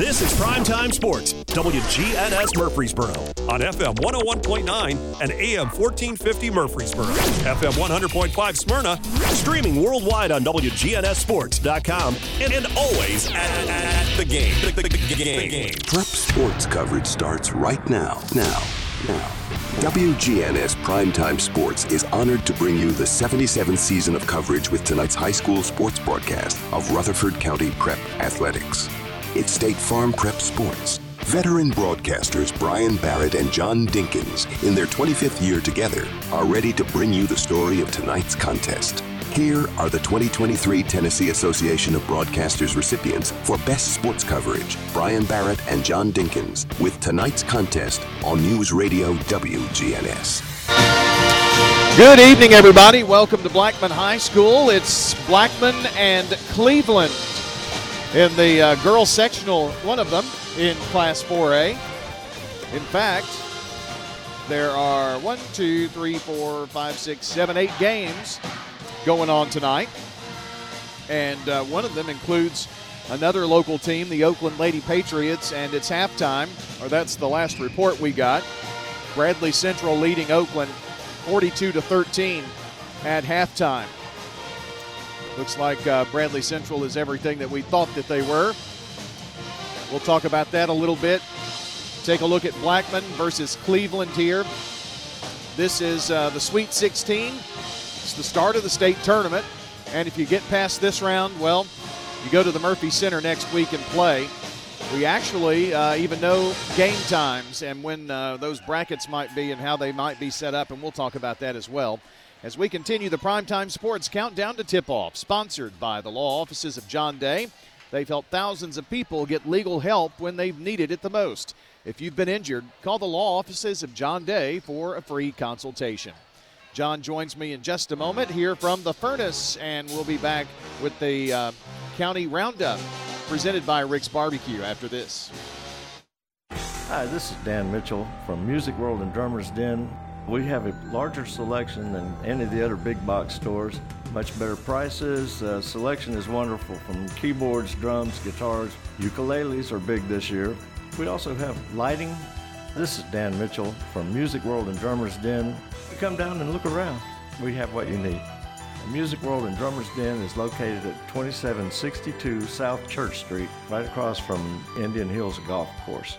This is Primetime Sports, WGNS Murfreesboro, on FM 101.9 and AM 1450 Murfreesboro, FM 100.5 Smyrna, streaming worldwide on WGNSSports.com, and, and always at, at the game. The, the, the game. Prep sports coverage starts right now. Now. Now. WGNS Primetime Sports is honored to bring you the 77th season of coverage with tonight's high school sports broadcast of Rutherford County Prep Athletics. It's State Farm Prep Sports. Veteran broadcasters Brian Barrett and John Dinkins, in their 25th year together, are ready to bring you the story of tonight's contest. Here are the 2023 Tennessee Association of Broadcasters recipients for Best Sports Coverage Brian Barrett and John Dinkins with tonight's contest on News Radio WGNS. Good evening, everybody. Welcome to Blackman High School. It's Blackman and Cleveland in the uh, girls sectional, one of them in Class 4A. In fact, there are one, two, three, four, five, six, seven, eight games going on tonight. And uh, one of them includes another local team, the Oakland Lady Patriots, and it's halftime, or that's the last report we got. Bradley Central leading Oakland 42 to 13 at halftime. Looks like uh, Bradley Central is everything that we thought that they were. We'll talk about that a little bit. Take a look at Blackman versus Cleveland here. This is uh, the Sweet 16. It's the start of the state tournament. And if you get past this round, well, you go to the Murphy Center next week and play. We actually uh, even know game times and when uh, those brackets might be and how they might be set up, and we'll talk about that as well. As we continue the Primetime Sports Countdown to Tip Off, sponsored by the law offices of John Day. They've helped thousands of people get legal help when they've needed it the most. If you've been injured, call the law offices of John Day for a free consultation. John joins me in just a moment here from the furnace, and we'll be back with the uh, county roundup presented by Rick's Barbecue after this. Hi, this is Dan Mitchell from Music World and Drummers Den. We have a larger selection than any of the other big box stores. Much better prices. Uh, selection is wonderful from keyboards, drums, guitars. Ukuleles are big this year. We also have lighting. This is Dan Mitchell from Music World and Drummers Den. Come down and look around. We have what you need. The Music World and Drummers Den is located at 2762 South Church Street, right across from Indian Hills Golf Course.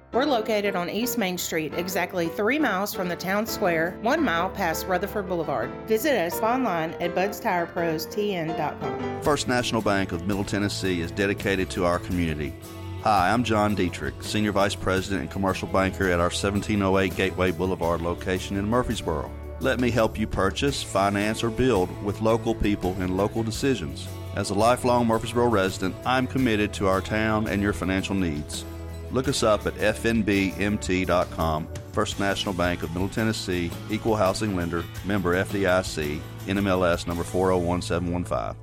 We're located on East Main Street, exactly three miles from the town square, one mile past Rutherford Boulevard. Visit us online at budstirepros.tn.com. First National Bank of Middle Tennessee is dedicated to our community. Hi, I'm John Dietrich, Senior Vice President and Commercial Banker at our 1708 Gateway Boulevard location in Murfreesboro. Let me help you purchase, finance, or build with local people and local decisions. As a lifelong Murfreesboro resident, I'm committed to our town and your financial needs. Look us up at fnbmt.com. First National Bank of Middle Tennessee, Equal Housing Lender, member FDIC, NMLS number 401715.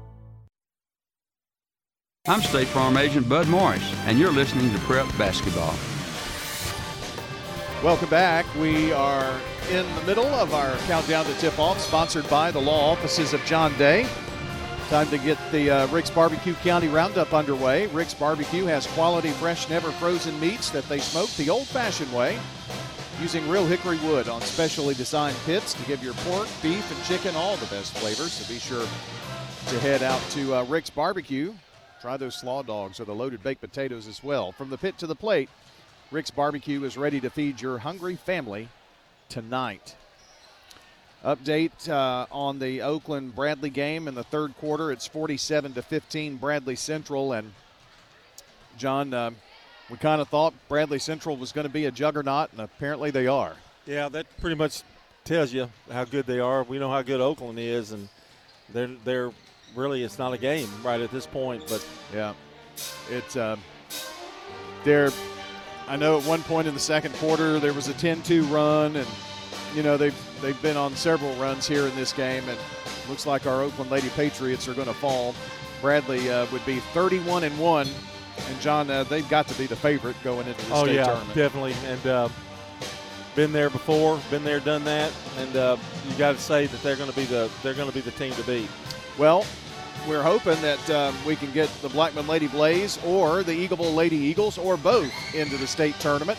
I'm State Farm Agent Bud Morris, and you're listening to Prep Basketball. Welcome back. We are in the middle of our countdown to tip off, sponsored by the law offices of John Day. Time to get the uh, Rick's Barbecue County Roundup underway. Rick's Barbecue has quality, fresh, never frozen meats that they smoke the old fashioned way using real hickory wood on specially designed pits to give your pork, beef, and chicken all the best flavors. So be sure to head out to uh, Rick's Barbecue. Try those slaw dogs or the loaded baked potatoes as well. From the pit to the plate, Rick's Barbecue is ready to feed your hungry family tonight. Update uh, on the Oakland Bradley game in the third quarter. It's 47 to 15 Bradley Central. And John, uh, we kind of thought Bradley Central was going to be a juggernaut, and apparently they are. Yeah, that pretty much tells you how good they are. We know how good Oakland is, and they're they're really it's not a game right at this point. But yeah, it's uh, they're. I know at one point in the second quarter there was a 10-2 run, and you know they've they've been on several runs here in this game, and looks like our Oakland Lady Patriots are going to fall. Bradley uh, would be 31 and one, and John, uh, they've got to be the favorite going into the oh state yeah, tournament. definitely, and uh, been there before, been there, done that, and uh, you got to say that they're going to be the they're going to be the team to beat. Well, we're hoping that um, we can get the Blackman Lady Blaze or the Eagleville Lady Eagles or both into the state tournament.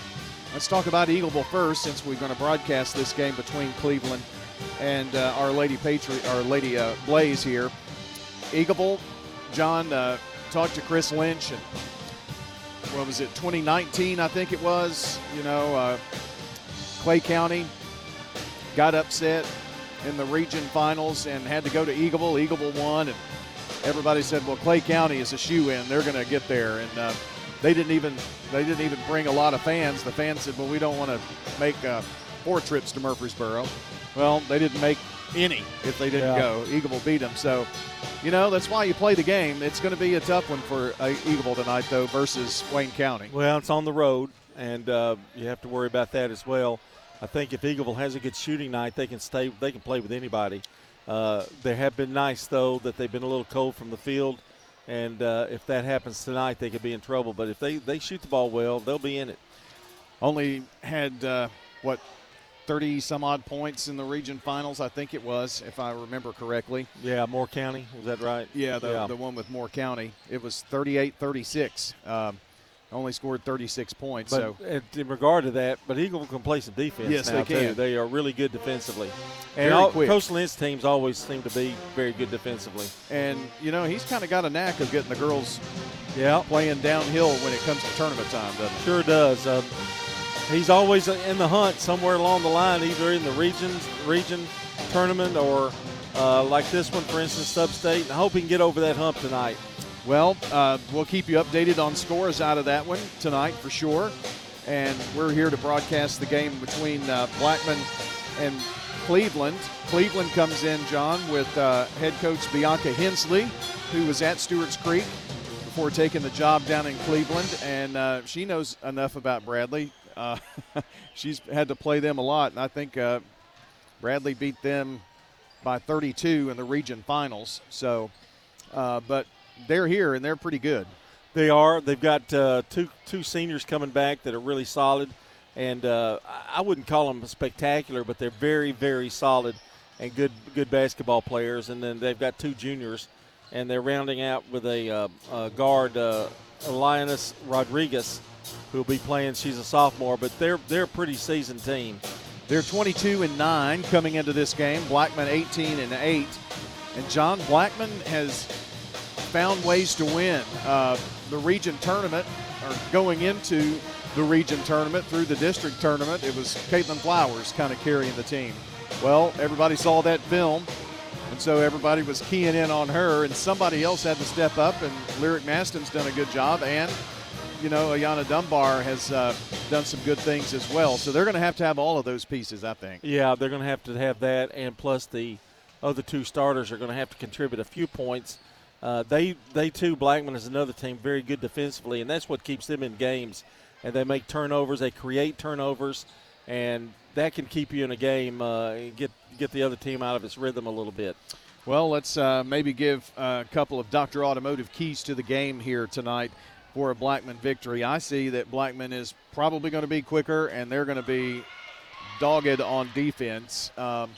Let's talk about Eagleville first, since we're going to broadcast this game between Cleveland and uh, our Lady Patriot, our Lady uh, Blaze here. Eagleville, John uh, talked to Chris Lynch, and what was it, 2019, I think it was. You know, uh, Clay County got upset in the region finals and had to go to Eagleville. Eagleville won, and everybody said, "Well, Clay County is a shoe in; they're going to get there." And uh, they didn't even they didn't even bring a lot of fans. The fans said, "Well, we don't want to make uh, four trips to Murfreesboro." Well, they didn't make any if they didn't Yeah. go. Eagleville beat them, so you know that's why you play the game. It's going to be a tough one for uh, Eagleville tonight, though, versus Wayne County. Well, it's on the road, and uh, you have to worry about that as well. I think if Eagleville has a good shooting night, they can stay. They can play with anybody. Uh, they have been nice though that they've been a little cold from the field, and uh, if that happens tonight, they could be in trouble. But if they they shoot the ball well, they'll be in it. Only had uh, what 30 some odd points in the region finals, I think it was, if I remember correctly. Yeah, Moore County was that right? Yeah, the, Yeah. the one with Moore County. It was 38 36. Um, only scored 36 points. But so in- regard to that, but Eagle can play some defense Yes, now they can. too. They are really good defensively, Very and all, quick. Coastal Inns teams always seem to be very good defensively. And, you know, he's kind of got a knack of getting the girls Yeah, playing downhill when it comes to tournament time, doesn't he? Sure does. Um, he's always in the hunt somewhere along the line, either in the regions, region tournament or uh, like this one, for instance, sub-state. I hope he can get over that hump tonight. Well, uh, we'll keep you updated on scores out of that one tonight for sure. And we're here to broadcast the game between uh, Blackman and Cleveland. Cleveland comes in, John, with uh, head coach Bianca Hensley, who was at Stewart's Creek before taking the job down in Cleveland. And uh, she knows enough about Bradley. Uh, she's had to play them a lot. And I think uh, Bradley beat them by 32 in the region finals. So, but they're here and they're pretty good. They are. They've got uh, two two seniors coming back that are really solid, and uh, I- wouldn't call them spectacular, but they're very very solid and good good basketball players. And then they've got two juniors, and they're rounding out with a, uh, uh guard, uh, Lioness Rodriguez, who'll be playing. She's a sophomore, but they're they're a pretty seasoned team. They're 22 and 9 coming into this game. Blackman 18 and 8. And John Blackman has found ways to win. Uh, the region tournament, or going into the region tournament through the district tournament, it was Caitlin Flowers kind of carrying the team. Well, everybody saw that film, and so everybody was keying in on her, and somebody else had to step up, and Lyric Maston's done a good job, and you know, Ayana Dunbar has uh, done some good things as well. So they're going to have to have all of those pieces, I think. Yeah, they're going to have to have that, and plus the other two starters are going to have to contribute a few points. Uh, they they too Blackman is another team very good defensively, and that's what keeps them in games. And they make turnovers, they create turnovers, and that can keep you in a game uh, and get get the other team out of its rhythm a little bit. Well, let's uh, maybe give a couple of Dr. Automotive keys to the game here tonight for a Blackman victory. I see that Blackman is probably going to be quicker, and they're going to be dogged on defense. Um,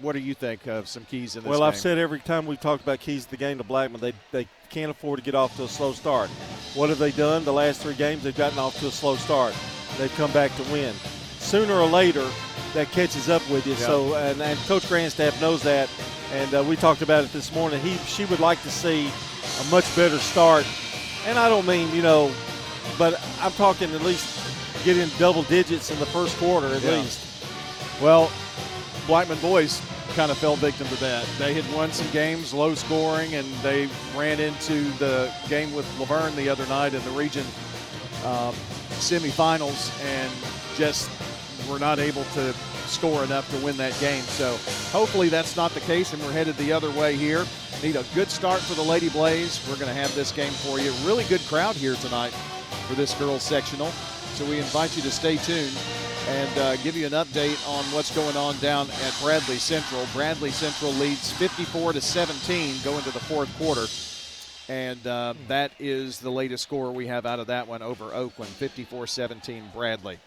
what do you think of some keys in this Well, game? I've said every time we've talked about keys to the game to Blackman, they, they can't afford to get off to a slow start. What have they done? The last three games, they've gotten off to a slow start. They've come back to win. Sooner or later, that catches up with you. Yeah. So, and, and Coach Grandstaff knows that, and uh, we talked about it this morning. He, she would like to see a much better start, and I don't mean you know, but I'm talking at least get in double digits in the first quarter at Yeah. least. Well, Blackman boys kind of fell victim to that. They had won some games, low scoring, and they ran into the game with La Vergne the other night in the region um, semifinals and just were not able to score enough to win that game. So hopefully that's not the case, and we're headed the other way here. Need a good start for the Lady Blaze. We're going to have this game for you. Really good crowd here tonight for this girls sectional. So we invite you to stay tuned and uh, give you an update on what's going on down at Bradley Central. Bradley Central leads 54 to 17 going to the fourth quarter. And uh, that is the latest score we have out of that one over Oakland 54 17 Bradley.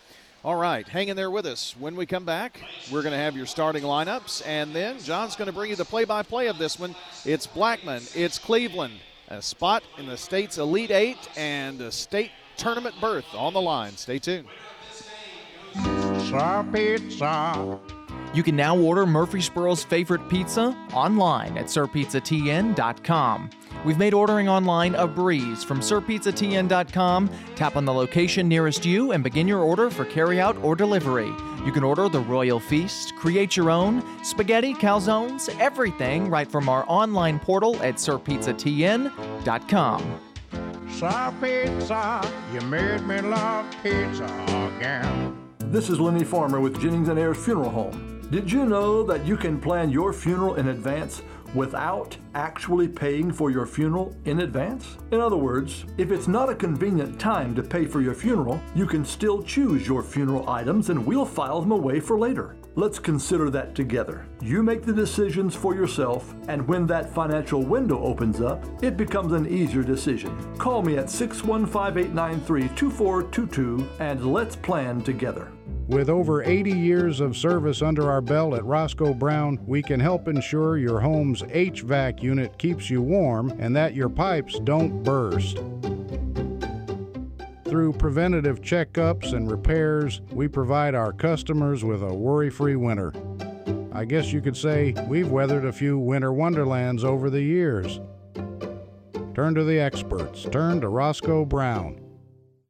All right, hang in there with us. When we come back, we're going to have your starting lineups, and then John's going to bring you the play by play of this one. It's Blackman, it's Cleveland, a spot in the state's Elite Eight, and a state tournament berth on the line. Stay tuned. Pizza, pizza. You can now order Murfreesboro's favorite pizza online at sirpizzatn.com. We've made ordering online a breeze from sirpizzatn.com. Tap on the location nearest you and begin your order for carryout or delivery. You can order the Royal Feast, create your own, spaghetti, calzones, everything right from our online portal at sirpizzatn.com. Sir Pizza, you made me love pizza again. This is Lenny Farmer with Jennings and Ayers Funeral Home. Did you know that you can plan your funeral in advance without actually paying for your funeral in advance? In other words, if it's not a convenient time to pay for your funeral, you can still choose your funeral items and we'll file them away for later. Let's consider that together. You make the decisions for yourself, and when that financial window opens up, it becomes an easier decision. Call me at 615 893 2422 and let's plan together. With over 80 years of service under our belt at Roscoe Brown, we can help ensure your home's HVAC unit keeps you warm and that your pipes don't burst. Through preventative checkups and repairs, we provide our customers with a worry free winter. I guess you could say we've weathered a few winter wonderlands over the years. Turn to the experts, turn to Roscoe Brown.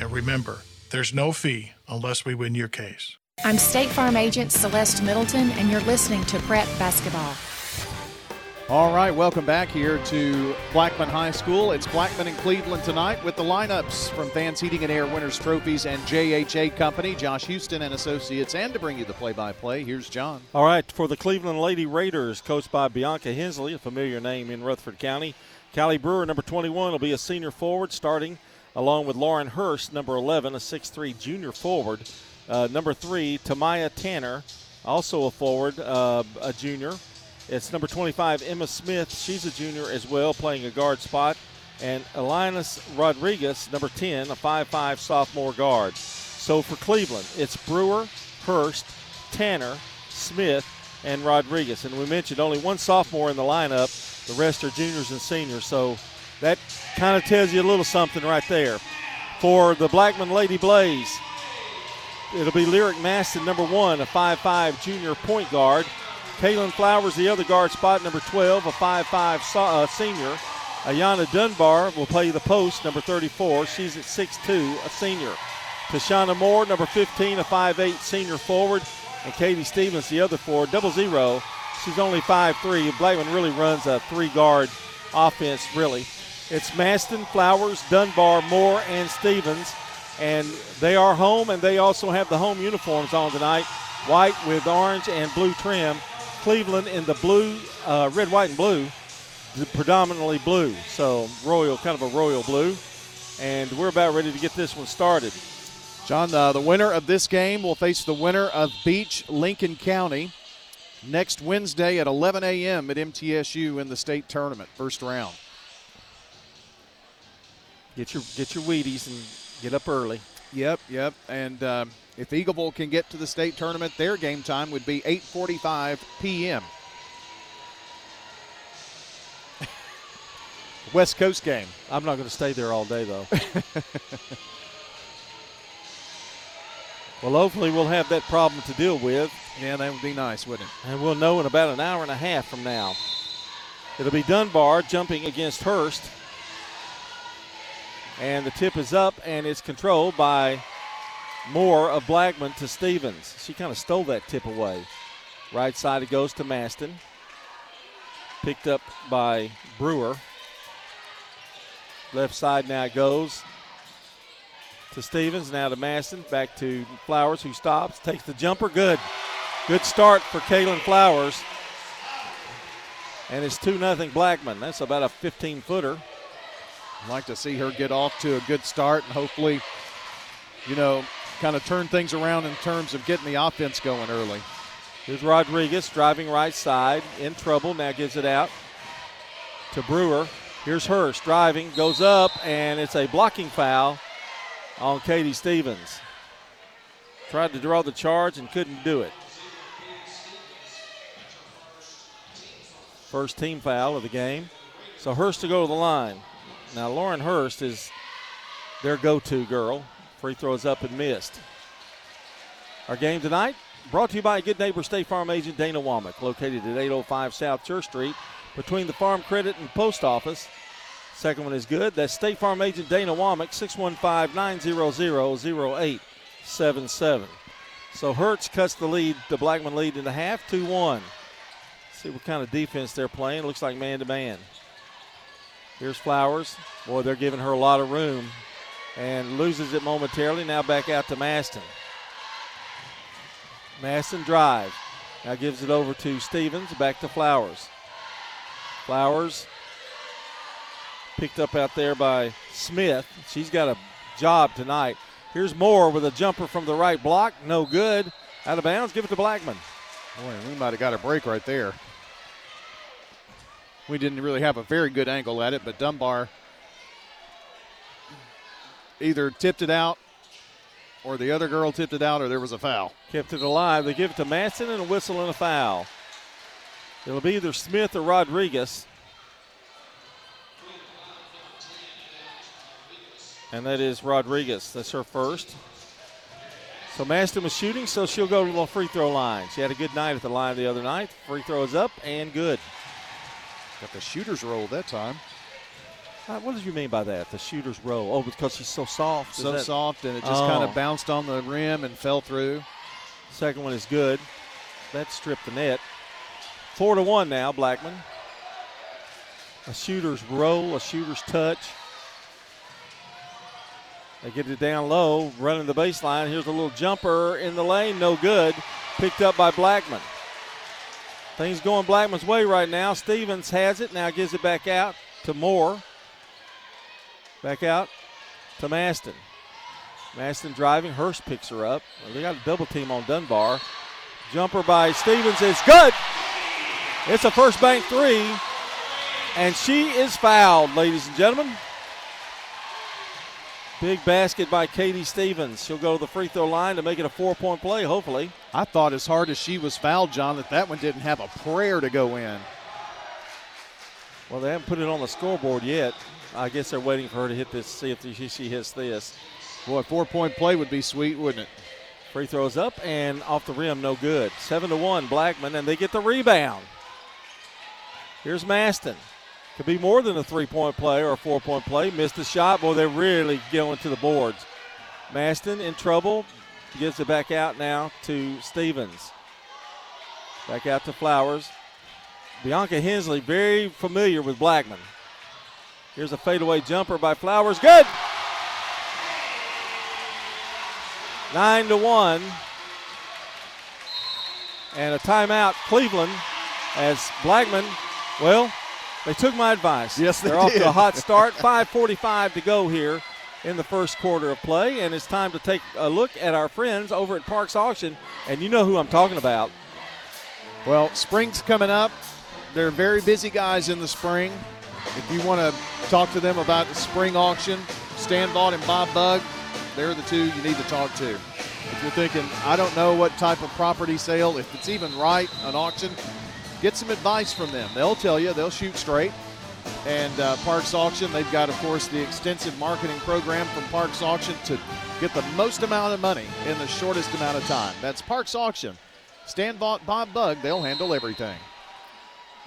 And remember, there's no fee unless we win your case. I'm State Farm Agent Celeste Middleton, and you're listening to Prep Basketball. All right, welcome back here to Blackman High School. It's Blackman and Cleveland tonight with the lineups from Fans Heating and Air Winners Trophies and JHA Company, Josh Houston and Associates. And to bring you the play by play, here's John. All right, for the Cleveland Lady Raiders, coached by Bianca Hensley, a familiar name in Rutherford County. Callie Brewer, number 21, will be a senior forward starting along with Lauren Hurst, number 11, a 6'3 junior forward. Uh, number three, Tamaya Tanner, also a forward, uh, a junior. It's number 25, Emma Smith. She's a junior as well, playing a guard spot. And Elinas Rodriguez, number 10, a 5'5 sophomore guard. So for Cleveland, it's Brewer, Hurst, Tanner, Smith, and Rodriguez. And we mentioned only one sophomore in the lineup. The rest are juniors and seniors. So that kind of tells you a little something right there. For the Blackman Lady Blaze, it'll be Lyric Maston, number one, a 5'5 junior point guard. Kaylin Flowers, the other guard spot, number 12, a 5'5 so, uh, senior. Ayana Dunbar will play the post, number 34. She's at 6'2, a senior. Tashana Moore, number 15, a 5'8 senior forward. And Katie Stevens, the other forward, double zero. She's only 5'3. Blackman really runs a three guard offense, really. It's Maston, Flowers, Dunbar, Moore, and Stevens. And they are home, and they also have the home uniforms on tonight white with orange and blue trim. Cleveland in the blue, uh, red, white, and blue, predominantly blue. So royal, kind of a royal blue. And we're about ready to get this one started. John, uh, the winner of this game will face the winner of Beech Lincoln County next Wednesday at 11 a.m. at MTSU in the state tournament, first round. Get your get your Wheaties and get up early. Yep, yep. And um, if Eagleville can get to the state tournament, their game time would be 8:45 p.m. West Coast game. I'm not going to stay there all day, though. well, hopefully, we'll have that problem to deal with. Yeah, that would be nice, wouldn't it? And we'll know in about an hour and a half from now. It'll be Dunbar jumping against Hurst. And the tip is up, and it's controlled by Moore of Blackman to Stevens. She kind of stole that tip away. Right side it goes to Maston. Picked up by Brewer. Left side now goes to Stevens, now to Maston, back to Flowers, who stops, takes the jumper. Good. Good start for Kaylin Flowers. And it's 2 0 Blackman. That's about a 15 footer. I'd like to see her get off to a good start and hopefully, you know, kind of turn things around in terms of getting the offense going early. Here's Rodriguez driving right side, in trouble, now gives it out to Brewer. Here's Hurst driving, goes up, and it's a blocking foul on Katie Stevens. Tried to draw the charge and couldn't do it. First team foul of the game. So Hurst to go to the line. Now, Lauren Hurst is their go to girl. Free throws up and missed. Our game tonight brought to you by Good Neighbor State Farm agent Dana Womack, located at 805 South Church Street between the Farm Credit and Post Office. Second one is good. That's State Farm agent Dana Womack, 615 900 0877. So Hurst cuts the lead, the Blackman lead in the half, 2 1. See what kind of defense they're playing. Looks like man to man. Here's Flowers. Boy, they're giving her a lot of room. And loses it momentarily. Now back out to Maston. Maston drive. Now gives it over to Stevens. Back to Flowers. Flowers picked up out there by Smith. She's got a job tonight. Here's Moore with a jumper from the right block. No good. Out of bounds. Give it to Blackman. Boy, we might have got a break right there. We didn't really have a very good angle at it, but Dunbar either tipped it out or the other girl tipped it out or there was a foul. Kept it alive. They give it to Maston and a whistle and a foul. It'll be either Smith or Rodriguez. And that is Rodriguez. That's her first. So Maston was shooting, so she'll go to the free throw line. She had a good night at the line the other night. Free throw is up and good. Got the shooter's roll that time. Uh, what did you mean by that? The shooter's roll? Oh, because she's so soft. So that... soft, and it just oh. kind of bounced on the rim and fell through. Second one is good. That stripped the net. Four to one now, Blackman. A shooter's roll, a shooter's touch. They get it down low, running the baseline. Here's a little jumper in the lane, no good. Picked up by Blackman. Things going Blackman's way right now. Stevens has it, now gives it back out to Moore. Back out to Maston. Maston driving. Hurst picks her up. They got a double team on Dunbar. Jumper by Stevens is good. It's a first bank three, and she is fouled, ladies and gentlemen. Big basket by Katie Stevens. She'll go to the free throw line to make it a four point play, hopefully. I thought as hard as she was fouled, John, that that one didn't have a prayer to go in. Well, they haven't put it on the scoreboard yet. I guess they're waiting for her to hit this, see if she hits this. Boy, four point play would be sweet, wouldn't it? Free throws up and off the rim, no good. Seven to one, Blackman, and they get the rebound. Here's Maston. Could be more than a three point play or a four point play. Missed the shot. Boy, they're really going to the boards. Maston in trouble. Gives it back out now to Stevens. Back out to Flowers. Bianca Hensley, very familiar with Blackman. Here's a fadeaway jumper by Flowers. Good. Nine to one. And a timeout, Cleveland, as Blackman, well, they took my advice. Yes, they They're did. off to a hot start. 5:45 to go here in the first quarter of play, and it's time to take a look at our friends over at Parks Auction. And you know who I'm talking about. Well, spring's coming up. They're very busy guys in the spring. If you want to talk to them about the spring auction, Stan Vaught and Bob Bug, they're the two you need to talk to. If you're thinking, I don't know what type of property sale, if it's even right, an auction, get some advice from them. They'll tell you, they'll shoot straight. And uh, Parks Auction, they've got, of course, the extensive marketing program from Parks Auction to get the most amount of money in the shortest amount of time. That's Parks Auction. Stan Bob Bug, they'll handle everything.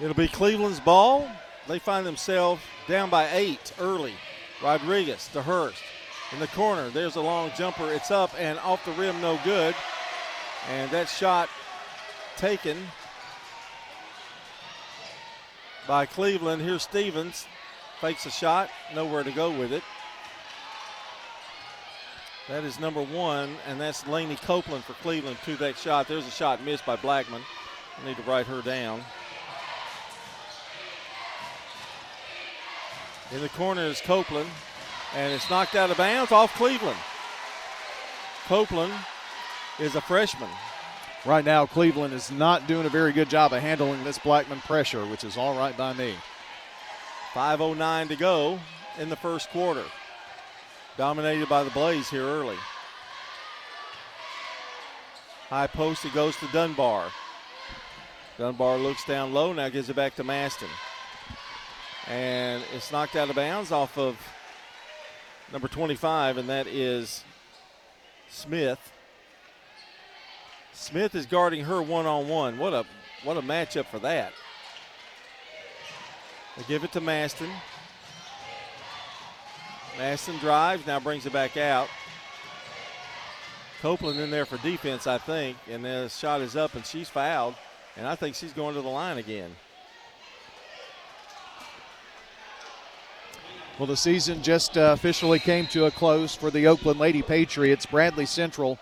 It'll be Cleveland's ball. They find themselves down by eight early. Rodriguez to Hurst. In the corner, there's a long jumper. It's up and off the rim, no good. And that shot taken by Cleveland. Here's Stevens. Fakes a shot, nowhere to go with it. That is number one, and that's Laney Copeland for Cleveland to that shot. There's a shot missed by Blackman. I need to write her down. In the corner is Copeland, and it's knocked out of bounds off Cleveland. Copeland is a freshman. Right now, Cleveland is not doing a very good job of handling this Blackman pressure, which is all right by me. 5.09 to go in the first quarter. Dominated by the Blaze here early. High post, it goes to Dunbar. Dunbar looks down low, now gives it back to Maston. And it's knocked out of bounds off of number 25, and that is Smith. Smith is guarding her one on one. What a what a matchup for that. They give it to Maston. Maston drives, now brings it back out. Copeland in there for defense, I think, and the shot is up and she's fouled, and I think she's going to the line again. Well, the season just uh, officially came to a close for the Oakland Lady Patriots. Bradley Central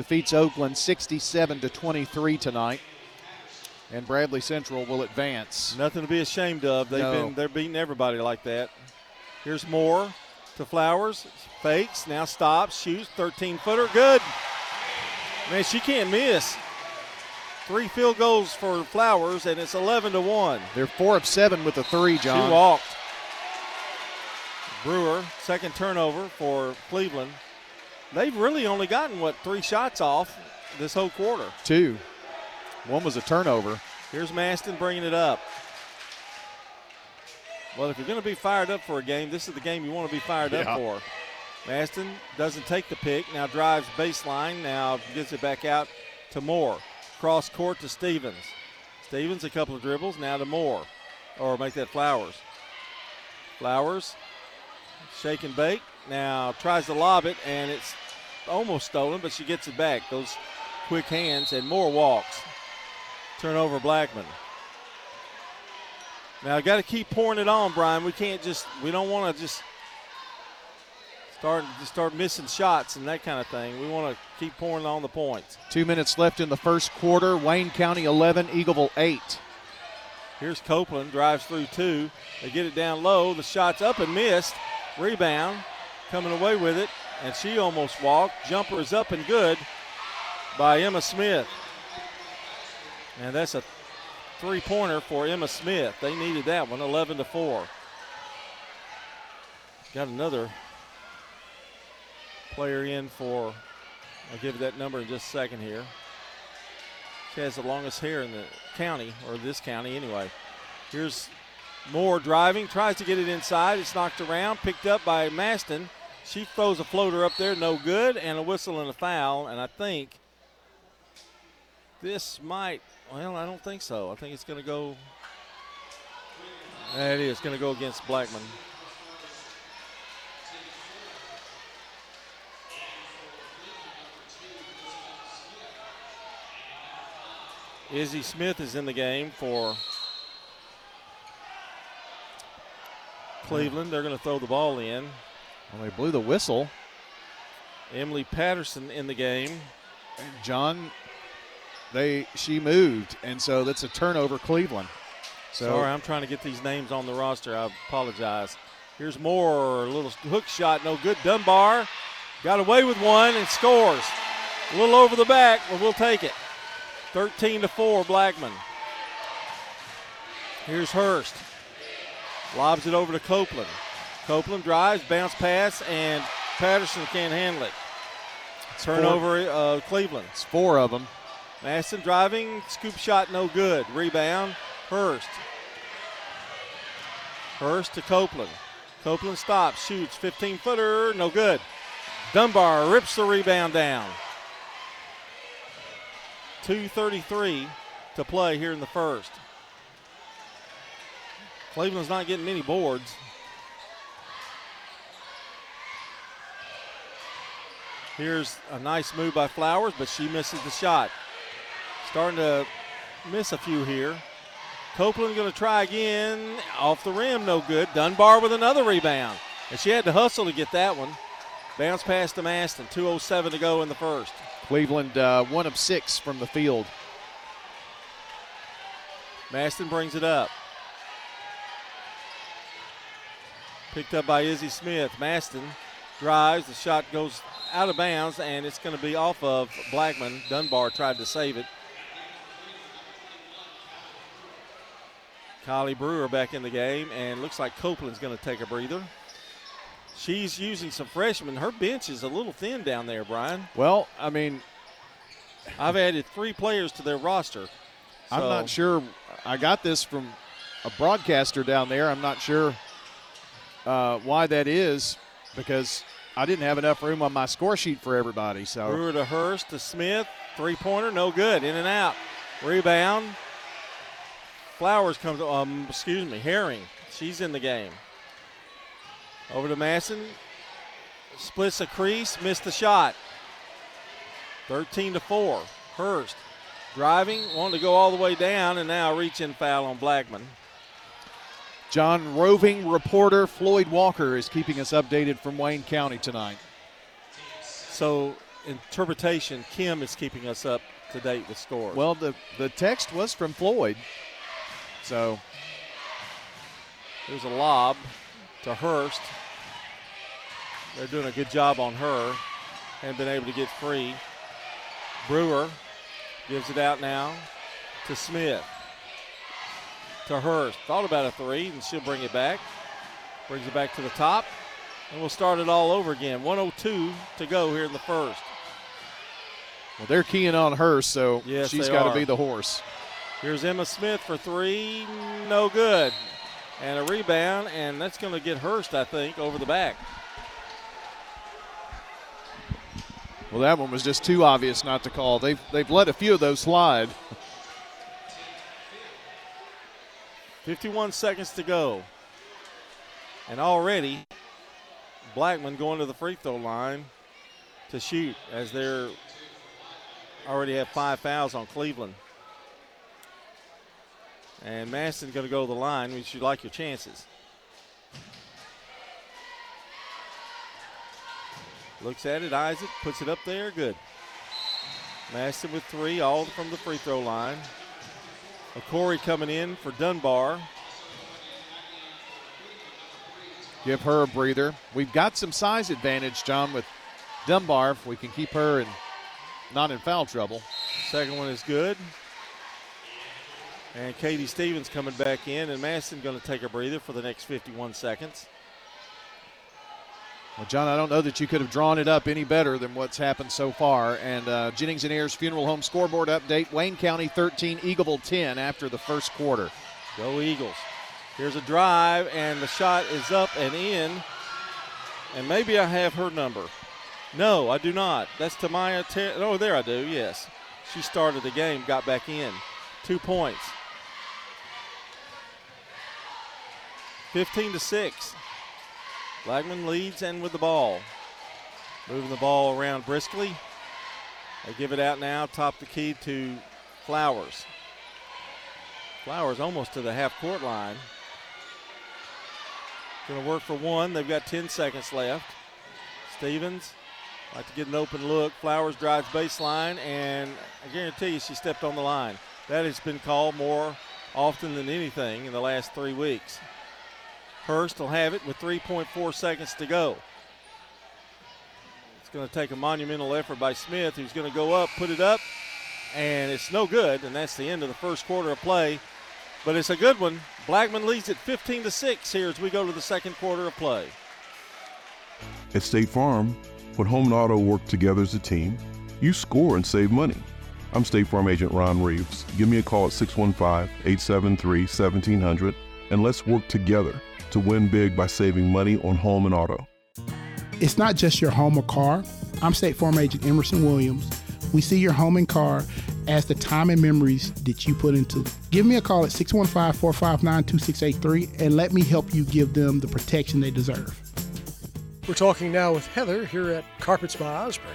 defeats Oakland 67 to 23 tonight. And Bradley Central will advance. Nothing to be ashamed of. They've No. been they're beating everybody like that. Here's Moore to Flowers. Fakes, now stops, shoots, 13 footer, good. Man, she can't miss. Three field goals for Flowers, and it's 11 to 1. They're four of seven with a three, John. She walked. Brewer, second turnover for Cleveland. They've really only gotten, what, three shots off this whole quarter. Two. One was a turnover. Here's Maston bringing it up. Well, if you're going to be fired up for a game, this is the game you want to be fired Yeah. up for. Maston doesn't take the pick, now drives baseline, now gets it back out to Moore. Cross court to Stevens. Stevens, a couple of dribbles, now to Moore. Or make that Flowers. Flowers, shake and bake, now tries to lob it, and it's almost stolen, but she gets it back. Those quick hands, and more walks. Turnover Blackman. Now I got to keep pouring it on, Brian. We can't just we don't want to just start just start missing shots and that kind of thing. We want to keep pouring on the points. Two minutes left in the first quarter. Wayne County 11, Eagleville 8. Here's Copeland drives through two. They get it down low. The shot's up and missed. Rebound, coming away with it, and she almost walked. Jumper is up and good by Emma Smith. And that's a three pointer for Emma Smith. They needed that one, 11 to 4. Got another player in for, I'll give you that number in just a second here. She has the longest hair in the county, or this county anyway. Here's Moore driving, tries to get it inside. It's knocked around, picked up by Maston. She throws a floater up there, no good, and a whistle and a foul. And I think this might, well, I don't think so. I think it's going to go, Yeah, it is going to go against Blackman. Izzy Smith is in the game for Cleveland. They're going to throw the ball in. Well, they blew the whistle. Emily Patterson in the game. John, they she moved, and so that's a turnover, Cleveland. So Sorry, I'm trying to get these names on the roster. I apologize. Here's more a little hook shot, no good. Dunbar got away with one and scores. A little over the back, but we'll take it. 13 to 4, Blackman. Here's Hurst. Lobs it over to Copeland. Copeland drives, bounce pass, and Patterson can't handle it. Turnover, uh, Cleveland. It's four of them. Maston driving, scoop shot, no good. Rebound, Hurst. Hurst to Copeland. Copeland stops, shoots, 15 footer, no good. Dunbar rips the rebound down. 2.33 to play here in the first. Cleveland's not getting many boards. Here's a nice move by Flowers, but she misses the shot. Starting to miss a few here. Copeland going to try again. Off the rim, no good. Dunbar with another rebound. And she had to hustle to get that one. Bounce past to Maston. 2.07 to go in the first. Cleveland, uh, one of six from the field. Maston brings it up. Picked up by Izzy Smith. Maston drives. The shot goes out of bounds, and it's going to be off of Blackman. Dunbar tried to save it. Kylie Brewer back in the game, and looks like Copeland's going to take a breather. She's using some freshmen. Her bench is a little thin down there, Brian. Well, I mean, I've added three players to their roster. I'm not sure. I got this from a broadcaster down there. I'm not sure uh, why that is because I didn't have enough room on my score sheet for everybody. So Brewer to Hurst to Smith. Three pointer, no good. In and out. Rebound. Flowers comes, um, excuse me, Herring. She's in the game. Over to Maston. Splits a crease, missed the shot. 13 to 4. Hurst driving, wanting to go all the way down, and now reach in foul on Blackman. John roving reporter Floyd Walker is keeping us updated from Wayne County tonight. So, interpretation, Kim is keeping us up to date with scores. Well, the the text was from Floyd, so There's a lob to Hurst. They're doing a good job on her and been able to get free. Brewer gives it out now to Smith. To Hurst. Thought about a three, and she'll bring it back. Brings it back to the top. And we'll start it all over again. 102 to go here in the first. well they're keying on her, so Yes, she's got to be the horse. Here's Emma Smith for three. No good. And a rebound, and that's going to get Hurst, I think, over the back. Well, that one was just too obvious not to call. They've they've let a few of those slide. 51 seconds to go. And already, Blackman going to the free throw line to shoot as they're already have five fouls on Cleveland. And Maston's going to go to the line, which you like your chances. Looks at it, it, puts it up there, good. Maston with three, all from the free throw line. Corey coming in for Dunbar. Give her a breather. We've got some size advantage, John, with Dunbar. If we can keep her in, not in foul trouble. Second one is good. And Katie Stevens coming back in, and Maston going to take a breather for the next 51 seconds. Well, John, I don't know that you could have drawn it up any better than what's happened so far. And uh, Jennings and Ayers Funeral Home scoreboard update Wayne County 13, Eagleville 10 after the first quarter. Go Eagles. Here's a drive, and the shot is up and in. And maybe I have her number. No, I do not. That's Tamaya. Ter- oh, there I do, yes. She started the game, got back in. Two points. 15 to 6. Blackman leads and with the ball. Moving the ball around briskly. They give it out now, top the key to Flowers. Flowers almost to the half court line. Going to work for one. They've got 10 seconds left. Stevens like to get an open look. Flowers drives baseline, and I guarantee you she stepped on the line. That has been called more often than anything in the last three weeks. Hurst will have it with 3.4 seconds to go. It's going to take a monumental effort by Smith, who's going to go up, put it up, and it's no good. And that's the end of the first quarter of play. But it's a good one. Blackman leads at 15 to 6 here as we go to the second quarter of play. At State Farm, When home and auto work together as a team, you score and save money. I'm State Farm Agent Ron Reeves. Give me a call at 615 873 1700 and let's work together to win big by saving money on home and auto. It's not just your home or car. I'm State Farm Agent Emerson Williams. We see your home and car as the time and memories that you put into it. Give me a call at 615 459 2683 and let me help you give them the protection they deserve. We're talking now with Heather here at Carpets by Osborne.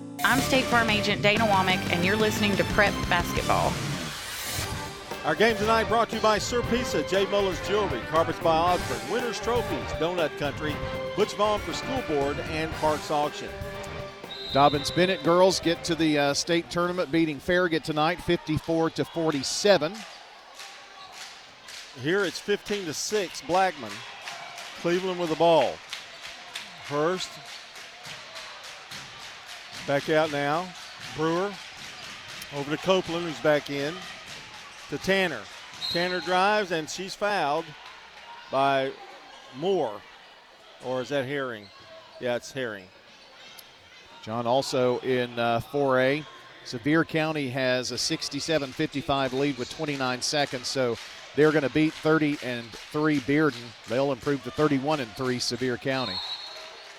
I'm State Farm Agent Dana Womack, and you're listening to Prep Basketball. Our game tonight brought to you by Sir Pizza, J. Mullins Jewelry, Carpets by Osborne, Winners Trophies, Donut Country, Butch Vaughn for School Board, and Parks Auction. Dobyns-Bennett girls get to the uh, state tournament, beating Farragut tonight, 54 to 47. Here it's 15 to 6, Blackman. Cleveland with the ball. Hurst Back out now. Brewer over to Copeland, who's back in. To Tanner. Tanner drives, and she's fouled by Moore. Or is that Herring? Yeah, it's Herring. John also in uh, 4A. Sevier County has a 67 55 lead with 29 seconds, so they're going to beat 30 and 3 Bearden. They'll improve to 31 and 3 Sevier County.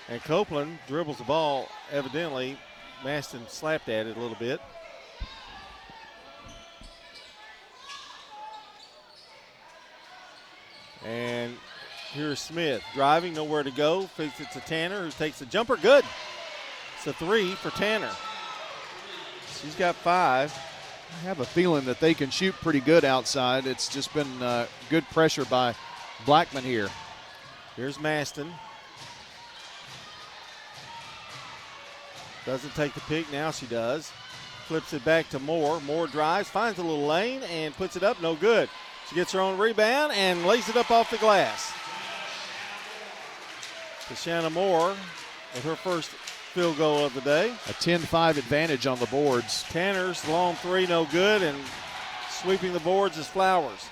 And Copeland dribbles the ball, evidently Maston slapped at it a little bit. And here's Smith driving, nowhere to go. Fits it to Tanner, who takes the jumper. Good. It's a three for Tanner. She's got five. I have a feeling that they can shoot pretty good outside. It's just been uh, good pressure by Blackman here. Here's Maston. Doesn't take the pick. Now she does. Flips it back to Moore. Moore drives, finds a little lane, and puts it up. No good. She gets her own rebound and lays it up off the glass. To Shanna Moore with her first field goal of the day. A 10 5 advantage on the boards. Tanner's long three, no good, and sweeping the boards is Flowers.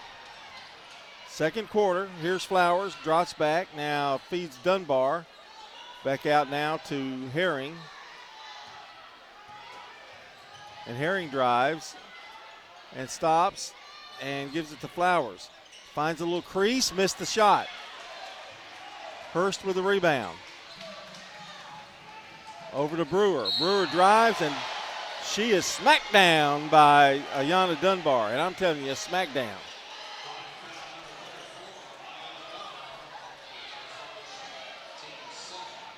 Second quarter, here's Flowers, drops back, now feeds Dunbar. Back out now to Herring. And Herring drives and stops and gives it to Flowers. Finds a little crease, missed the shot. Hurst with the rebound. Over to Brewer. Brewer drives and she is smacked down by Ayana Dunbar. And I'm telling you, a smackdown.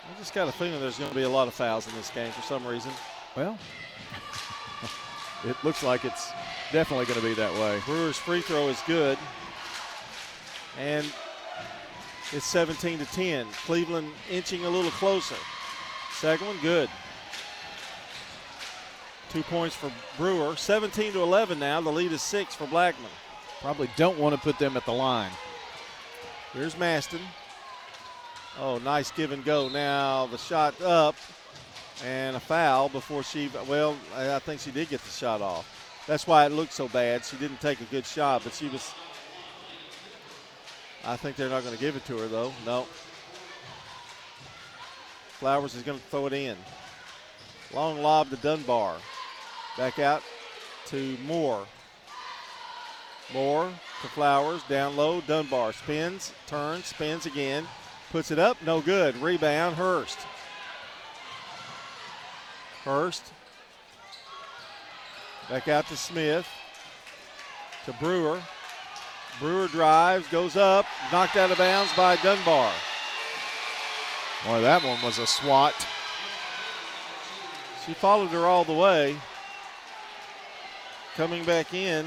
I just got a feeling there's going to be a lot of fouls in this game for some reason. Well, it looks like it's definitely going to be that way. Brewer's free throw is good. And it's 17 to 10. Cleveland inching a little closer. Second one, good. Two points for Brewer. 17 to 11 now. The lead is six for Blackman. Probably don't want to put them at the line. Here's Maston. Oh, nice give and go. Now the shot up and a foul before she, well, I think she did get the shot off. That's why it looked so bad. She didn't take a good shot, but she was, I think they're not going to give it to her, though. No. Flowers is going to throw it in. Long lob to Dunbar. Back out to Moore. Moore to Flowers. Down low. Dunbar spins, turns, spins again. Puts it up. No good. Rebound. Hurst. Hurst. Back out to Smith. To Brewer. Brewer drives, goes up, knocked out of bounds by Dunbar. Boy, that one was a swat. She followed her all the way. Coming back in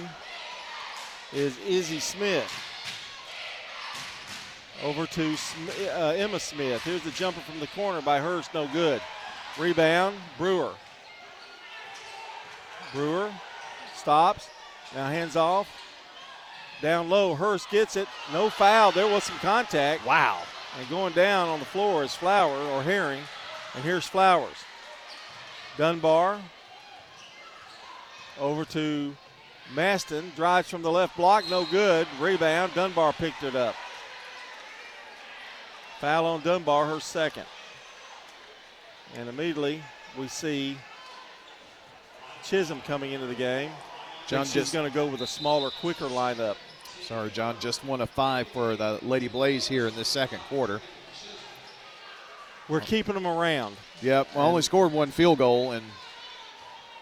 is Izzy Smith. Over to uh, Emma Smith. Here's the jumper from the corner by Hurst, no good. Rebound, Brewer. Brewer stops. Now hands off. Down low, Hurst gets it. No foul. There was some contact. Wow. And going down on the floor is Flower or Herring. And here's Flowers. Dunbar over to Maston. Drives from the left block. No good. Rebound. Dunbar picked it up. Foul on Dunbar, her second. And immediately we see Chisholm coming into the game. John just- going to go with a smaller, quicker lineup. Sorry, John. Just one of five for the Lady Blaze here in this second quarter. We're keeping them around. Yep. Well, only scored one field goal, and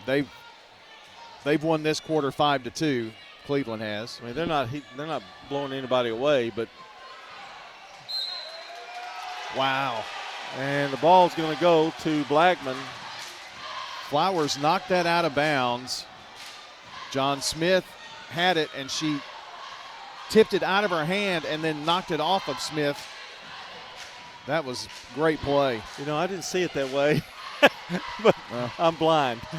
they've they've won this quarter five to two. Cleveland has. I mean, they're not they're not blowing anybody away, but wow. And the ball's going to go to Blackman. Flowers knocked that out of bounds. John Smith had it, and she tipped it out of her hand and then knocked it off of Smith. That was great play. You know, I didn't see it that way, but I'm blind.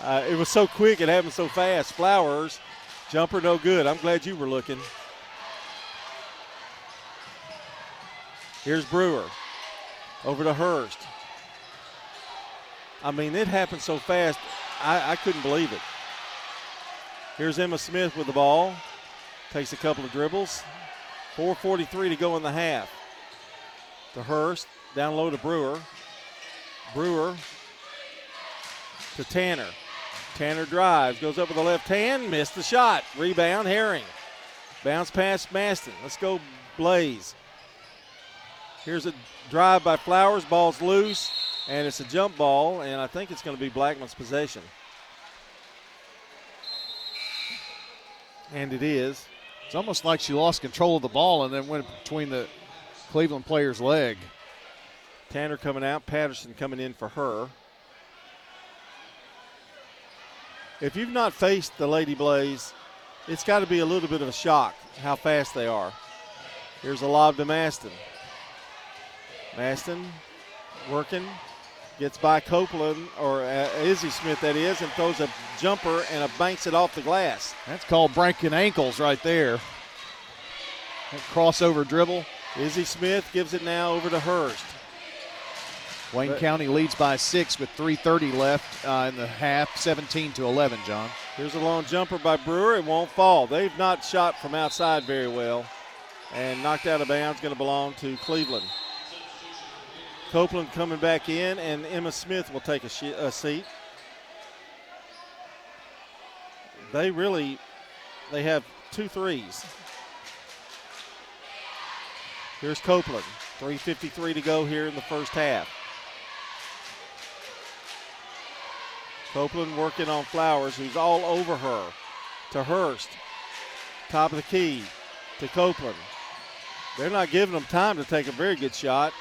Uh, it was so quick, it happened so fast. Flowers, jumper no good. I'm glad you were looking. Here's Brewer over to Hurst. I mean, it happened so fast, I, I couldn't believe it. Here's Emma Smith with the ball. Takes a couple of dribbles. 4.43 to go in the half. To Hurst. Down low to Brewer. Brewer to Tanner. Tanner drives, goes up with the left hand, missed the shot. Rebound, Herring. Bounce past Maston. Let's go, Blaze. Here's a drive by Flowers. Ball's loose, and it's a jump ball, and I think it's going to be Blackman's possession. And it is. It's almost like she lost control of the ball and then went between the Cleveland player's leg. Tanner coming out, Patterson coming in for her. If you've not faced the Lady Blaze, it's got to be a little bit of a shock how fast they are. Here's a lob to Maston. Maston working, gets by Copeland, or uh, Izzy Smith, that is, and throws a jumper and a banks it off the glass. That's called breaking ankles right there. That crossover dribble. Izzy Smith gives it now over to Hurst. Wayne But- County leads by six with 3:30 left uh, in the half, 17 to 11. John. Here's a long jumper by Brewer. It won't fall. They've not shot from outside very well. And knocked out of bounds, going to belong to Cleveland. Copeland coming back in, and Emma Smith will take a, a seat. They really, they have two threes. Here's Copeland. 3.53 to go here in the first half. Copeland working on Flowers, who's all over her. To Hurst. Top of the key to Copeland. They're not giving them time to take a very good shot.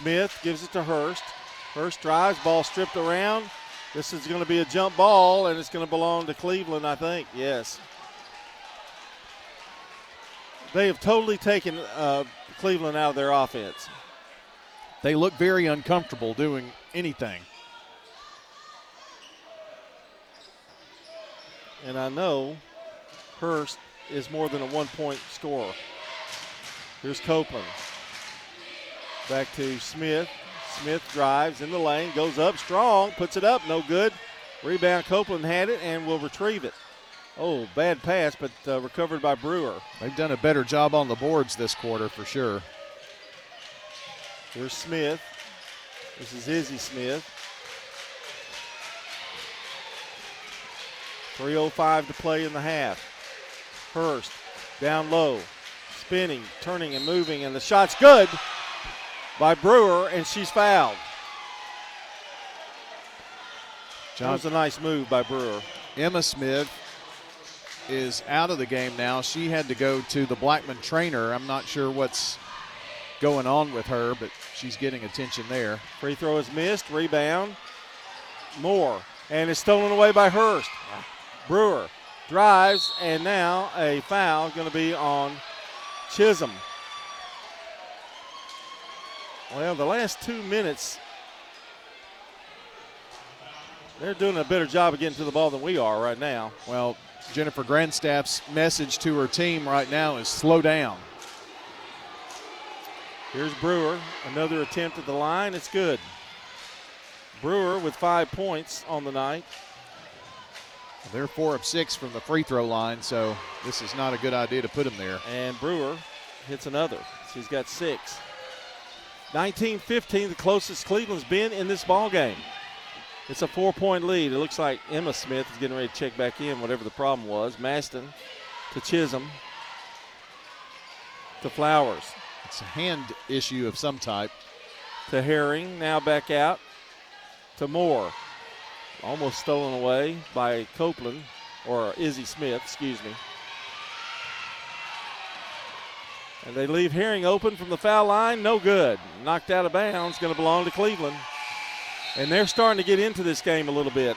Smith gives it to Hurst. Hurst drives, ball stripped around. This is going to be a jump ball, and it's going to belong to Cleveland, I think. Yes. They have totally taken uh, Cleveland out of their offense. They look very uncomfortable doing anything. And I know Hurst is more than a one point scorer. Here's Copeland. Back to Smith. Smith drives in the lane, goes up strong, puts it up, no good. Rebound, Copeland had it and will retrieve it. Oh, bad pass, but uh, recovered by Brewer. They've done a better job on the boards this quarter for sure. Here's Smith. This is Izzy Smith. 3.05 to play in the half. Hurst down low, spinning, turning, and moving, and the shot's good by Brewer, and she's fouled. That was a nice move by Brewer. Emma Smith is out of the game now. She had to go to the Blackman trainer. I'm not sure what's going on with her, but she's getting attention there. Free throw is missed. Rebound. Moore. And it's stolen away by Hurst. Brewer drives, and now a foul going to be on Chisholm. Well, the last two minutes They're doing a better job of getting to the ball than we are right now. Well, Jennifer Grandstaff's message to her team right now is slow down. Here's Brewer. Another attempt at the line. It's good. Brewer with five points on the night. They're four of six from the free throw line, so this is not a good idea to put them there. And Brewer hits another. She's got six. 19-15, the closest Cleveland's been in this ball game. It's a four-point lead. It looks like Emma Smith is getting ready to check back in, whatever the problem was. Maston to Chisholm to Flowers. It's a hand issue of some type. To Herring, now back out to Moore. Almost stolen away by Copeland, or Izzy Smith, excuse me. And they leave Herring open from the foul line. No good. Knocked out of bounds. Going to belong to Cleveland. And they're starting to get into this game a little bit.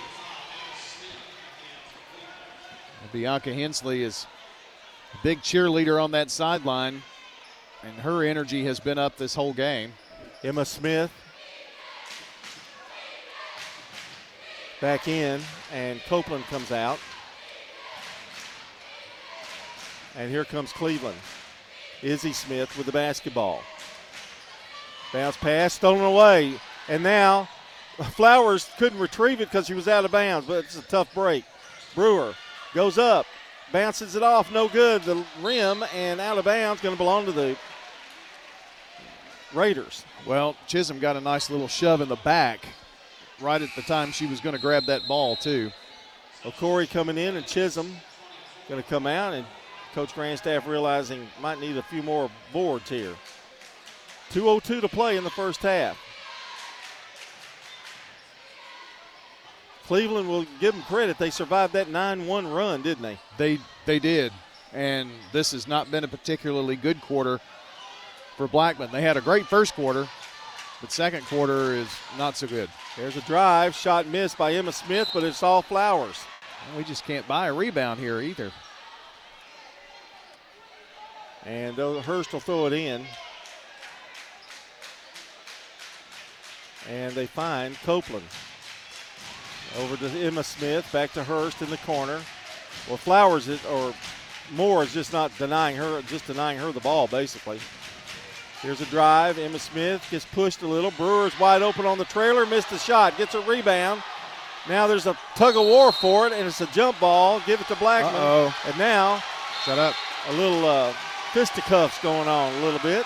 Bianca Hensley is a big cheerleader on that sideline, and her energy has been up this whole game. Emma Smith back in, and Copeland comes out. And here comes Cleveland. Izzy Smith with the basketball. Bounce pass, stolen away. And now Flowers couldn't retrieve it because he was out of bounds, but it's a tough break. Brewer goes up, bounces it off, no good. The rim and out of bounds, going to belong to the Raiders. Well, Chisholm got a nice little shove in the back right at the time she was going to grab that ball, too. O'Corey coming in and Chisholm going to come out, and Coach Grandstaff realizing might need a few more boards here. 2.02 to play in the first half. Cleveland will give them credit. They survived that 9-1 run, didn't they? They they did. And this has not been a particularly good quarter for Blackman. They had a great first quarter, but second quarter is not so good. There's a drive, shot missed by Emma Smith, but it's all Flowers. We just can't buy a rebound here either. And Hurst will throw it in. And they find Copeland. Over to Emma Smith, back to Hurst in the corner. Well, Flowers is, or Moore is just not denying her, just denying her the ball, basically. Here's a drive. Emma Smith gets pushed a little. Brewer's wide open on the trailer, missed the shot, gets a rebound. Now there's a tug of war for it, and it's a jump ball. Give it to Blackman. Uh-oh. And now, shut up. A little uh, fisticuffs going on a little bit.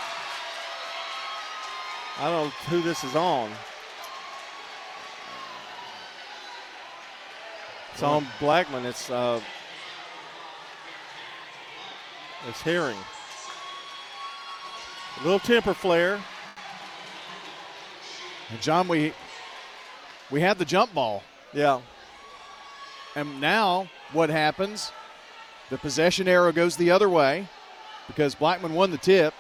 I don't know who this is on. It's on Blackman. It's uh, it's Herring. A little temper flare. And John, we we had the jump ball. Yeah. And now what happens? The possession arrow goes the other way because Blackman won the tip.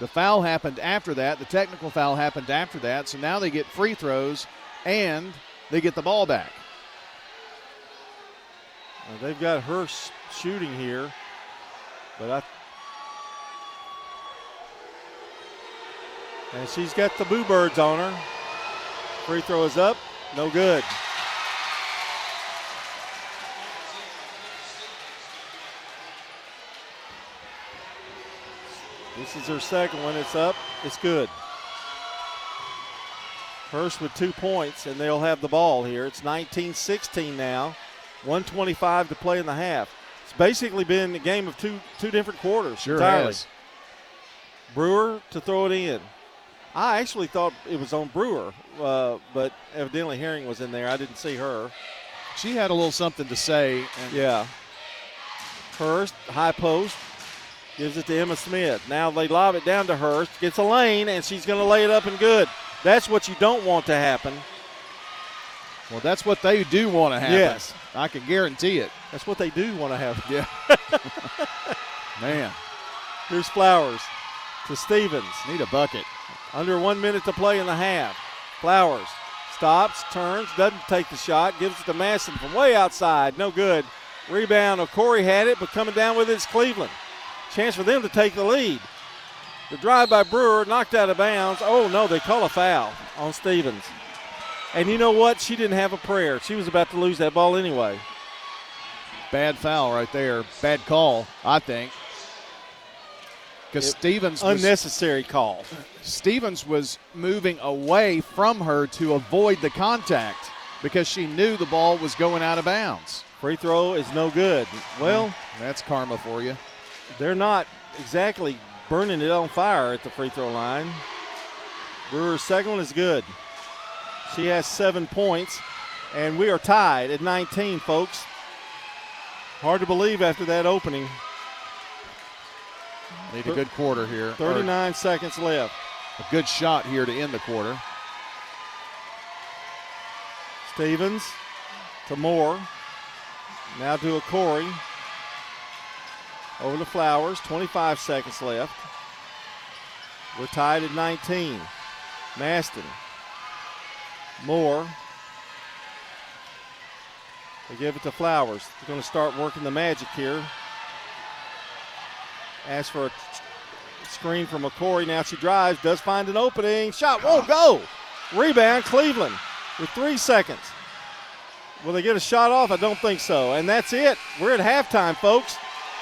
The foul happened after that. The technical foul happened after that. So now they get free throws and they get the ball back. Well, they've got her shooting here, but I. And she's got the boo birds on her. Free throw is up, no good. This is her second one. It's up. It's good. Hurst with two points, and they'll have the ball here. It's 19 16 now. 125 to play in the half. It's basically been a game of two two different quarters sure entirely. Has. Brewer to throw it in. I actually thought it was on Brewer, uh, but evidently Herring was in there. I didn't see her. She had a little something to say. yeah. Hurst, high post, gives it to Emma Smith. Now they lob it down to Hurst, gets a lane, and she's going to lay it up and good. That's what you don't want to happen. Well, that's what they do want to happen. Yes. I can guarantee it. That's what they do want to happen. Yeah. Man. Here's Flowers to Stevens. Need a bucket. Under one minute to play in the half. Flowers stops, turns, doesn't take the shot, gives it to Maston from way outside. No good. Rebound. Of Corey had it, but coming down with it's Cleveland. Chance for them to take the lead. The drive by Brewer knocked out of bounds. Oh, no, they call a foul on Stevens. And you know what? She didn't have a prayer. She was about to lose that ball anyway. Bad foul right there. Bad call, I think. Because Stevens was, unnecessary call. Stevens was moving away from her to avoid the contact because she knew the ball was going out of bounds. Free throw is no good. Well, mm, that's karma for you. They're not exactly burning it on fire at the free throw line. Brewer's second one is good. She has seven points, and we are tied at 19, folks. Hard to believe after that opening. Need a good quarter here. 39 or seconds left. A good shot here to end the quarter. Stevens to Moore. Now to a Corey. Over the Flowers. 25 seconds left. We're tied at 19. Maston. Moore. They give it to Flowers. They're going to start working the magic here. Ask for a screen from McCory. Now she drives, does find an opening. Shot won't go. Rebound, Cleveland with three seconds. Will they get a shot off? I don't think so. And that's it. We're at halftime, folks.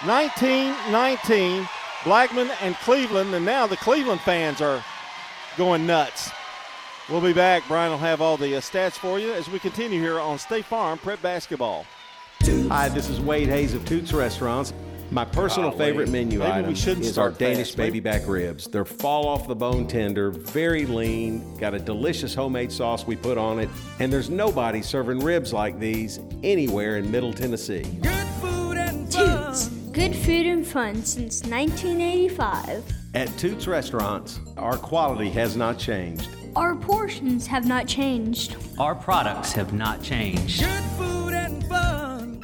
19 19. Blackman and Cleveland. And now the Cleveland fans are going nuts. We'll be back. Brian will have all the uh, stats for you as we continue here on State Farm Prep Basketball. Hi, this is Wade Hayes of Toots Restaurants. My personal favorite menu Maybe item is our Danish fast. baby back ribs. They're fall off the bone tender, very lean, got a delicious homemade sauce we put on it, and there's nobody serving ribs like these anywhere in Middle Tennessee. Good food and Toots. Good food and fun since 1985. At Toots Restaurants, our quality has not changed. Our portions have not changed. Our products have not changed. Good food and fun.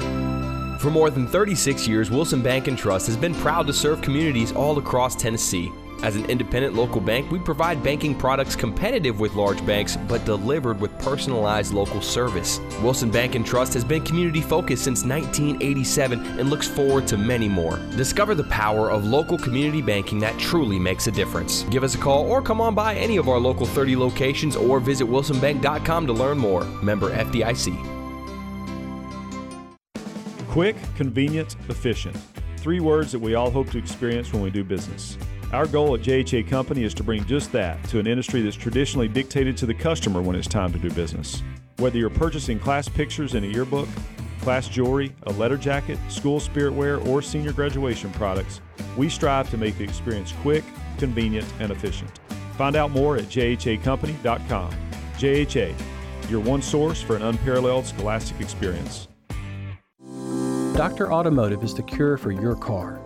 For more than 36 years, Wilson Bank and Trust has been proud to serve communities all across Tennessee. As an independent local bank, we provide banking products competitive with large banks, but delivered with personalized local service. Wilson Bank and Trust has been community focused since 1987 and looks forward to many more. Discover the power of local community banking that truly makes a difference. Give us a call or come on by any of our local 30 locations or visit wilsonbank.com to learn more. Member FDIC. Quick, convenient, efficient. Three words that we all hope to experience when we do business. Our goal at JHA Company is to bring just that to an industry that's traditionally dictated to the customer when it's time to do business. Whether you're purchasing class pictures in a yearbook, class jewelry, a letter jacket, school spirit wear, or senior graduation products, we strive to make the experience quick, convenient, and efficient. Find out more at jhacompany.com. JHA, your one source for an unparalleled scholastic experience. Dr. Automotive is the cure for your car.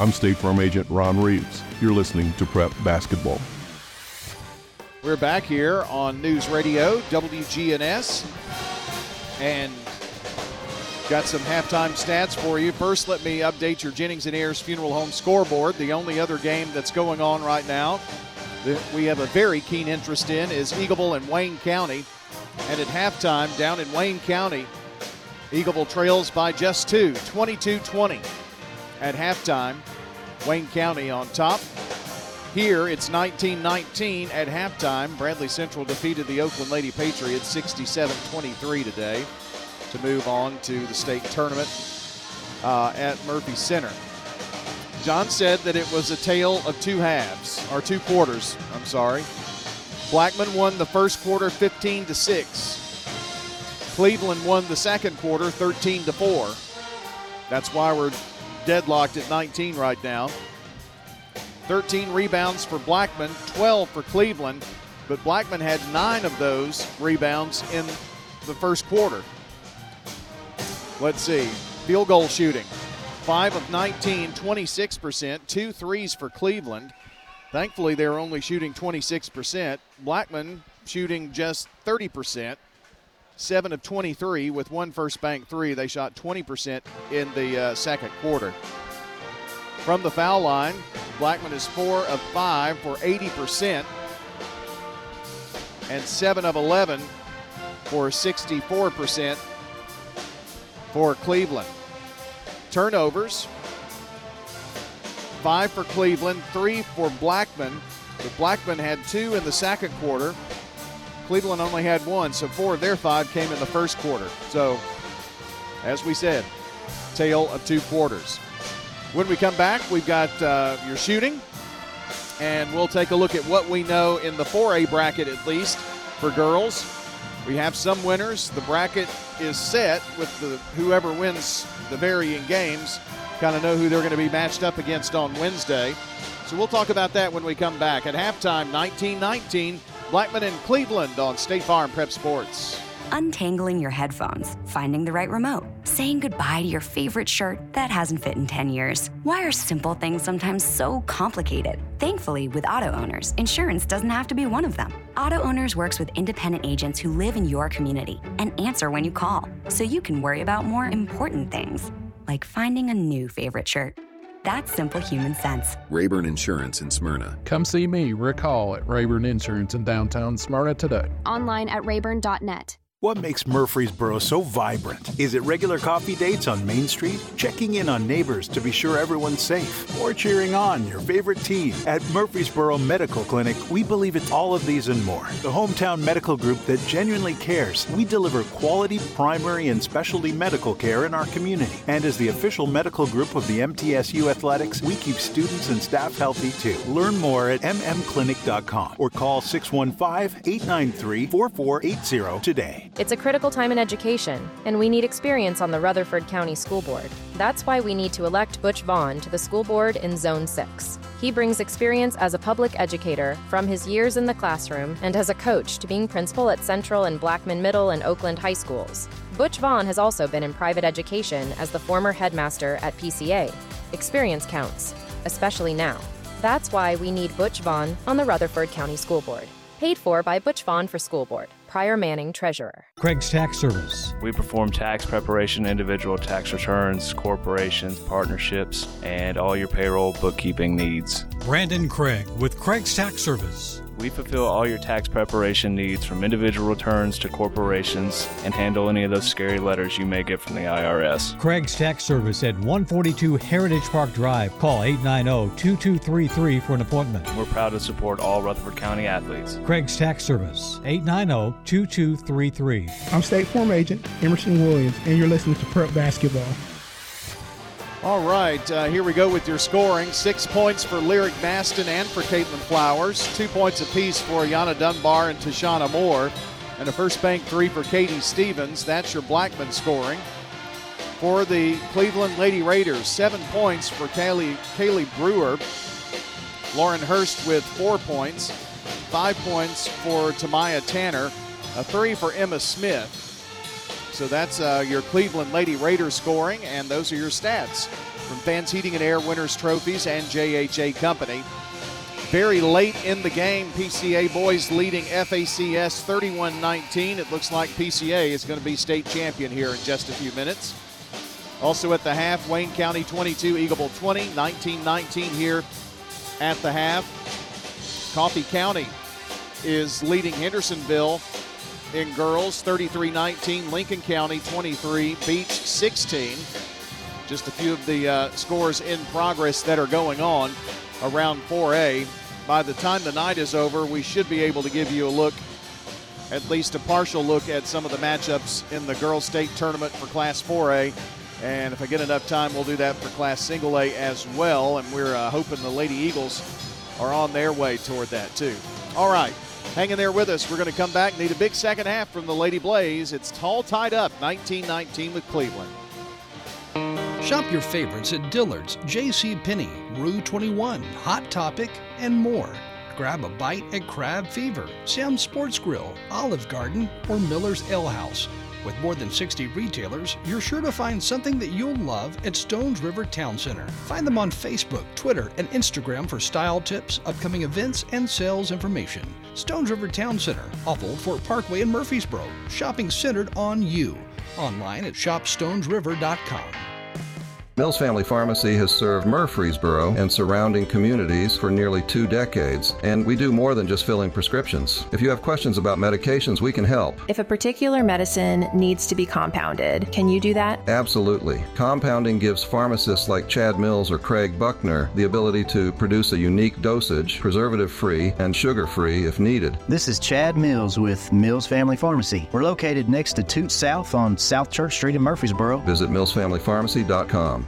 I'm State Farm Agent Ron Reeves. You're listening to Prep Basketball. We're back here on News Radio, WGNS, and got some halftime stats for you. First, let me update your Jennings and Ayers Funeral Home scoreboard. The only other game that's going on right now that we have a very keen interest in is Eagleville and Wayne County. And at halftime, down in Wayne County, Eagleville trails by just two, 22 20 at halftime. Wayne County on top. Here it's 19 19 at halftime. Bradley Central defeated the Oakland Lady Patriots 67 23 today to move on to the state tournament uh, at Murphy Center. John said that it was a tale of two halves, or two quarters, I'm sorry. Blackman won the first quarter 15 to 6. Cleveland won the second quarter 13 to 4. That's why we're deadlocked at 19 right now. 13 rebounds for Blackman, 12 for Cleveland, but Blackman had nine of those rebounds in the first quarter. Let's see. Field goal shooting. 5 of 19, 26%, two threes for Cleveland. Thankfully, they were only shooting 26%. Blackman shooting just 30%. 7 of 23 with one first bank three. They shot 20% in the uh, second quarter. From the foul line, Blackman is 4 of 5 for 80% and 7 of 11 for 64% for Cleveland. Turnovers, 5 for Cleveland, 3 for Blackman. But Blackman had two in the second quarter. Cleveland only had one, so four of their five came in the first quarter. So, as we said, tale of two quarters. When we come back, we've got uh, your shooting, and we'll take a look at what we know in the 4A bracket at least for girls. We have some winners. The bracket is set with the whoever wins the varying games. Kind of know who they're going to be matched up against on Wednesday. So we'll talk about that when we come back. At halftime, 19-19, Blackman in Cleveland on State Farm Prep Sports. Untangling your headphones, finding the right remote, saying goodbye to your favorite shirt that hasn't fit in 10 years. Why are simple things sometimes so complicated? Thankfully, with auto owners, insurance doesn't have to be one of them. Auto Owners works with independent agents who live in your community and answer when you call, so you can worry about more important things, like finding a new favorite shirt. That's simple human sense. Rayburn Insurance in Smyrna. Come see me, Rick Hall, at Rayburn Insurance in downtown Smyrna today. Online at rayburn.net. What makes Murfreesboro so vibrant? Is it regular coffee dates on Main Street? Checking in on neighbors to be sure everyone's safe? Or cheering on your favorite team? At Murfreesboro Medical Clinic, we believe it's all of these and more. The hometown medical group that genuinely cares. We deliver quality primary and specialty medical care in our community. And as the official medical group of the MTSU Athletics, we keep students and staff healthy too. Learn more at mmclinic.com or call 615 893 4480 today. It's a critical time in education, and we need experience on the Rutherford County School Board. That's why we need to elect Butch Vaughn to the school board in Zone 6. He brings experience as a public educator from his years in the classroom and as a coach to being principal at Central and Blackman Middle and Oakland High Schools. Butch Vaughn has also been in private education as the former headmaster at PCA. Experience counts, especially now. That's why we need Butch Vaughn on the Rutherford County School Board. Paid for by Butch Vaughn for School Board. Pryor Manning, Treasurer. Craig's Tax Service. We perform tax preparation, individual tax returns, corporations, partnerships, and all your payroll bookkeeping needs. Brandon Craig with Craig's Tax Service. We fulfill all your tax preparation needs from individual returns to corporations and handle any of those scary letters you may get from the IRS. Craig's Tax Service at 142 Heritage Park Drive. Call 890 2233 for an appointment. We're proud to support all Rutherford County athletes. Craig's Tax Service 890 2233. I'm State Farm Agent Emerson Williams, and you're listening to Prep Basketball. All right, uh, here we go with your scoring. Six points for Lyric Maston and for Caitlin Flowers. Two points apiece for Yana Dunbar and Tashana Moore. And a first bank three for Katie Stevens. That's your Blackman scoring. For the Cleveland Lady Raiders, seven points for Kaylee, Kaylee Brewer. Lauren Hurst with four points. Five points for Tamaya Tanner. A three for Emma Smith. So that's uh, your Cleveland Lady Raiders scoring, and those are your stats from Fans Heating and Air Winners Trophies and JHA Company. Very late in the game, PCA boys leading FACS 31 19. It looks like PCA is going to be state champion here in just a few minutes. Also at the half, Wayne County 22, Eagleville 20, 19 19 here at the half. Coffee County is leading Hendersonville in girls 33 19 lincoln county 23 Beech 16 just a few of the uh, scores in progress that are going on around 4a by the time the night is over we should be able to give you a look at least a partial look at some of the matchups in the girls state tournament for class 4a and if i get enough time we'll do that for class single a as well. And we're uh, hoping the lady eagles are on their way toward that too. All right Hang in there with us. We're going to come back. Need a big second half from the Lady Blaze. It's tall tied up 19 19 with Cleveland. Shop your favorites at Dillard's, J.C. Penney, Rue 21, Hot Topic, and more. Grab a bite at Crab Fever, Sam's Sports Grill, Olive Garden, or Miller's Ale House. With more than 60 retailers, you're sure to find something that you'll love at Stones River Town Center. Find them on Facebook, Twitter, and Instagram for style tips, upcoming events, and sales information. Stones River Town Center, off Old Fort Parkway in Murfreesboro, shopping centered on you. Online at shopstonesriver.com. Mills Family Pharmacy has served Murfreesboro and surrounding communities for nearly two decades, and we do more than just filling prescriptions. If you have questions about medications, we can help. If a particular medicine needs to be compounded, can you do that? Absolutely. Compounding gives pharmacists like Chad Mills or Craig Buckner the ability to produce a unique dosage, preservative free and sugar free if needed. This is Chad Mills with Mills Family Pharmacy. We're located next to Toot South on South Church Street in Murfreesboro. Visit millsfamilypharmacy.com.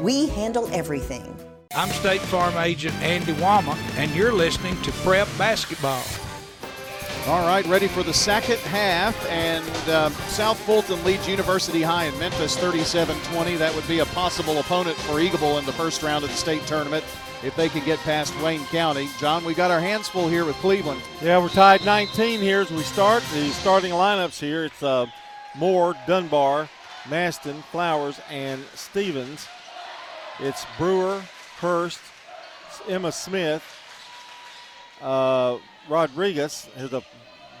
We handle everything. I'm State Farm Agent Andy Wama, and you're listening to Prep Basketball. All right, ready for the second half, and uh, South Fulton leads University High in Memphis 37-20. That would be a possible opponent for Eagleville in the first round of the state tournament if they can get past Wayne County. John, we got our hands full here with Cleveland. Yeah, we're tied 19 here as we start. The starting lineups here, it's uh, Moore, Dunbar, Maston, Flowers, and Stevens. It's Brewer, Hurst, Emma Smith, uh, Rodriguez has a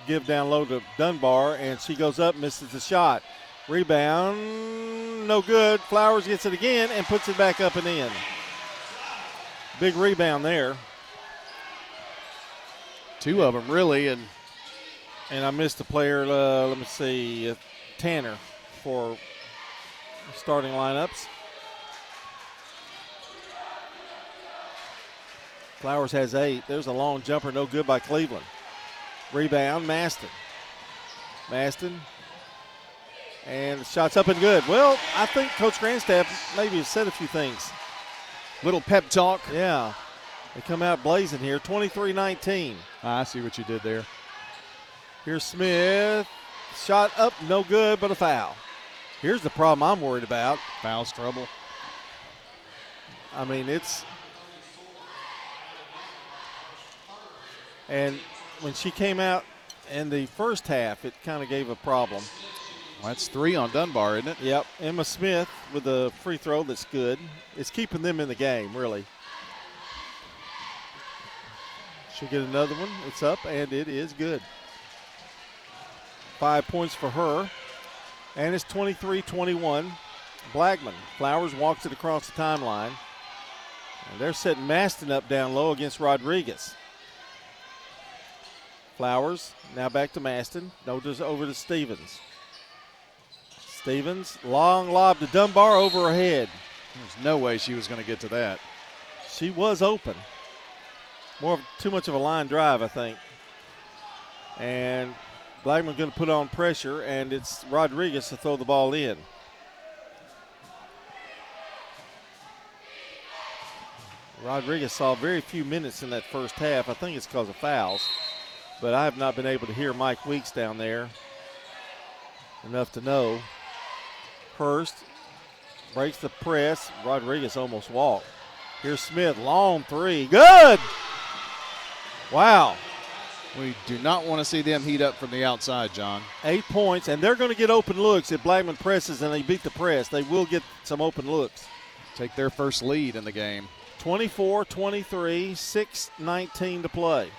give down low to Dunbar, and she goes up, misses the shot. Rebound, no good. Flowers gets it again and puts it back up and in. Big rebound there. Two of them, really, and and I missed the player. Uh, let me see, uh, Tanner for starting lineups. Flowers has eight. There's a long jumper, no good by Cleveland. Rebound, Maston. Maston. And the shot's up and good. Well, I think Coach Grandstaff maybe has said a few things. Little pep talk. Yeah. They come out blazing here. 23 19. Ah, I see what you did there. Here's Smith. Shot up, no good, but a foul. Here's the problem I'm worried about. Foul's trouble. I mean, it's And when she came out in the first half, it kind of gave a problem. Well, that's three on Dunbar, isn't it? Yep. Emma Smith with a free throw that's good. It's keeping them in the game, really. She'll get another one. It's up, and it is good. Five points for her. And it's 23 21. Blackman. Flowers walks it across the timeline. And they're setting Maston up down low against Rodriguez. Flowers now back to Maston. No, just over to Stevens. Stevens, long lob to Dunbar over her head. There's no way she was going to get to that. She was open. More of, too much of a line drive, I think. And Blackman's going to put on pressure, and it's Rodriguez to throw the ball in. Rodriguez saw very few minutes in that first half. I think it's because of fouls but I have not been able to hear Mike Weeks down there enough to know. Hurst breaks the press. Rodriguez almost walked. Here's Smith, long three. Good! Wow. We do not want to see them heat up from the outside, John. Eight points, and they're going to get open looks if Blackman presses and they beat the press. They will get some open looks. Take their first lead in the game. 24 23, 6 19 to play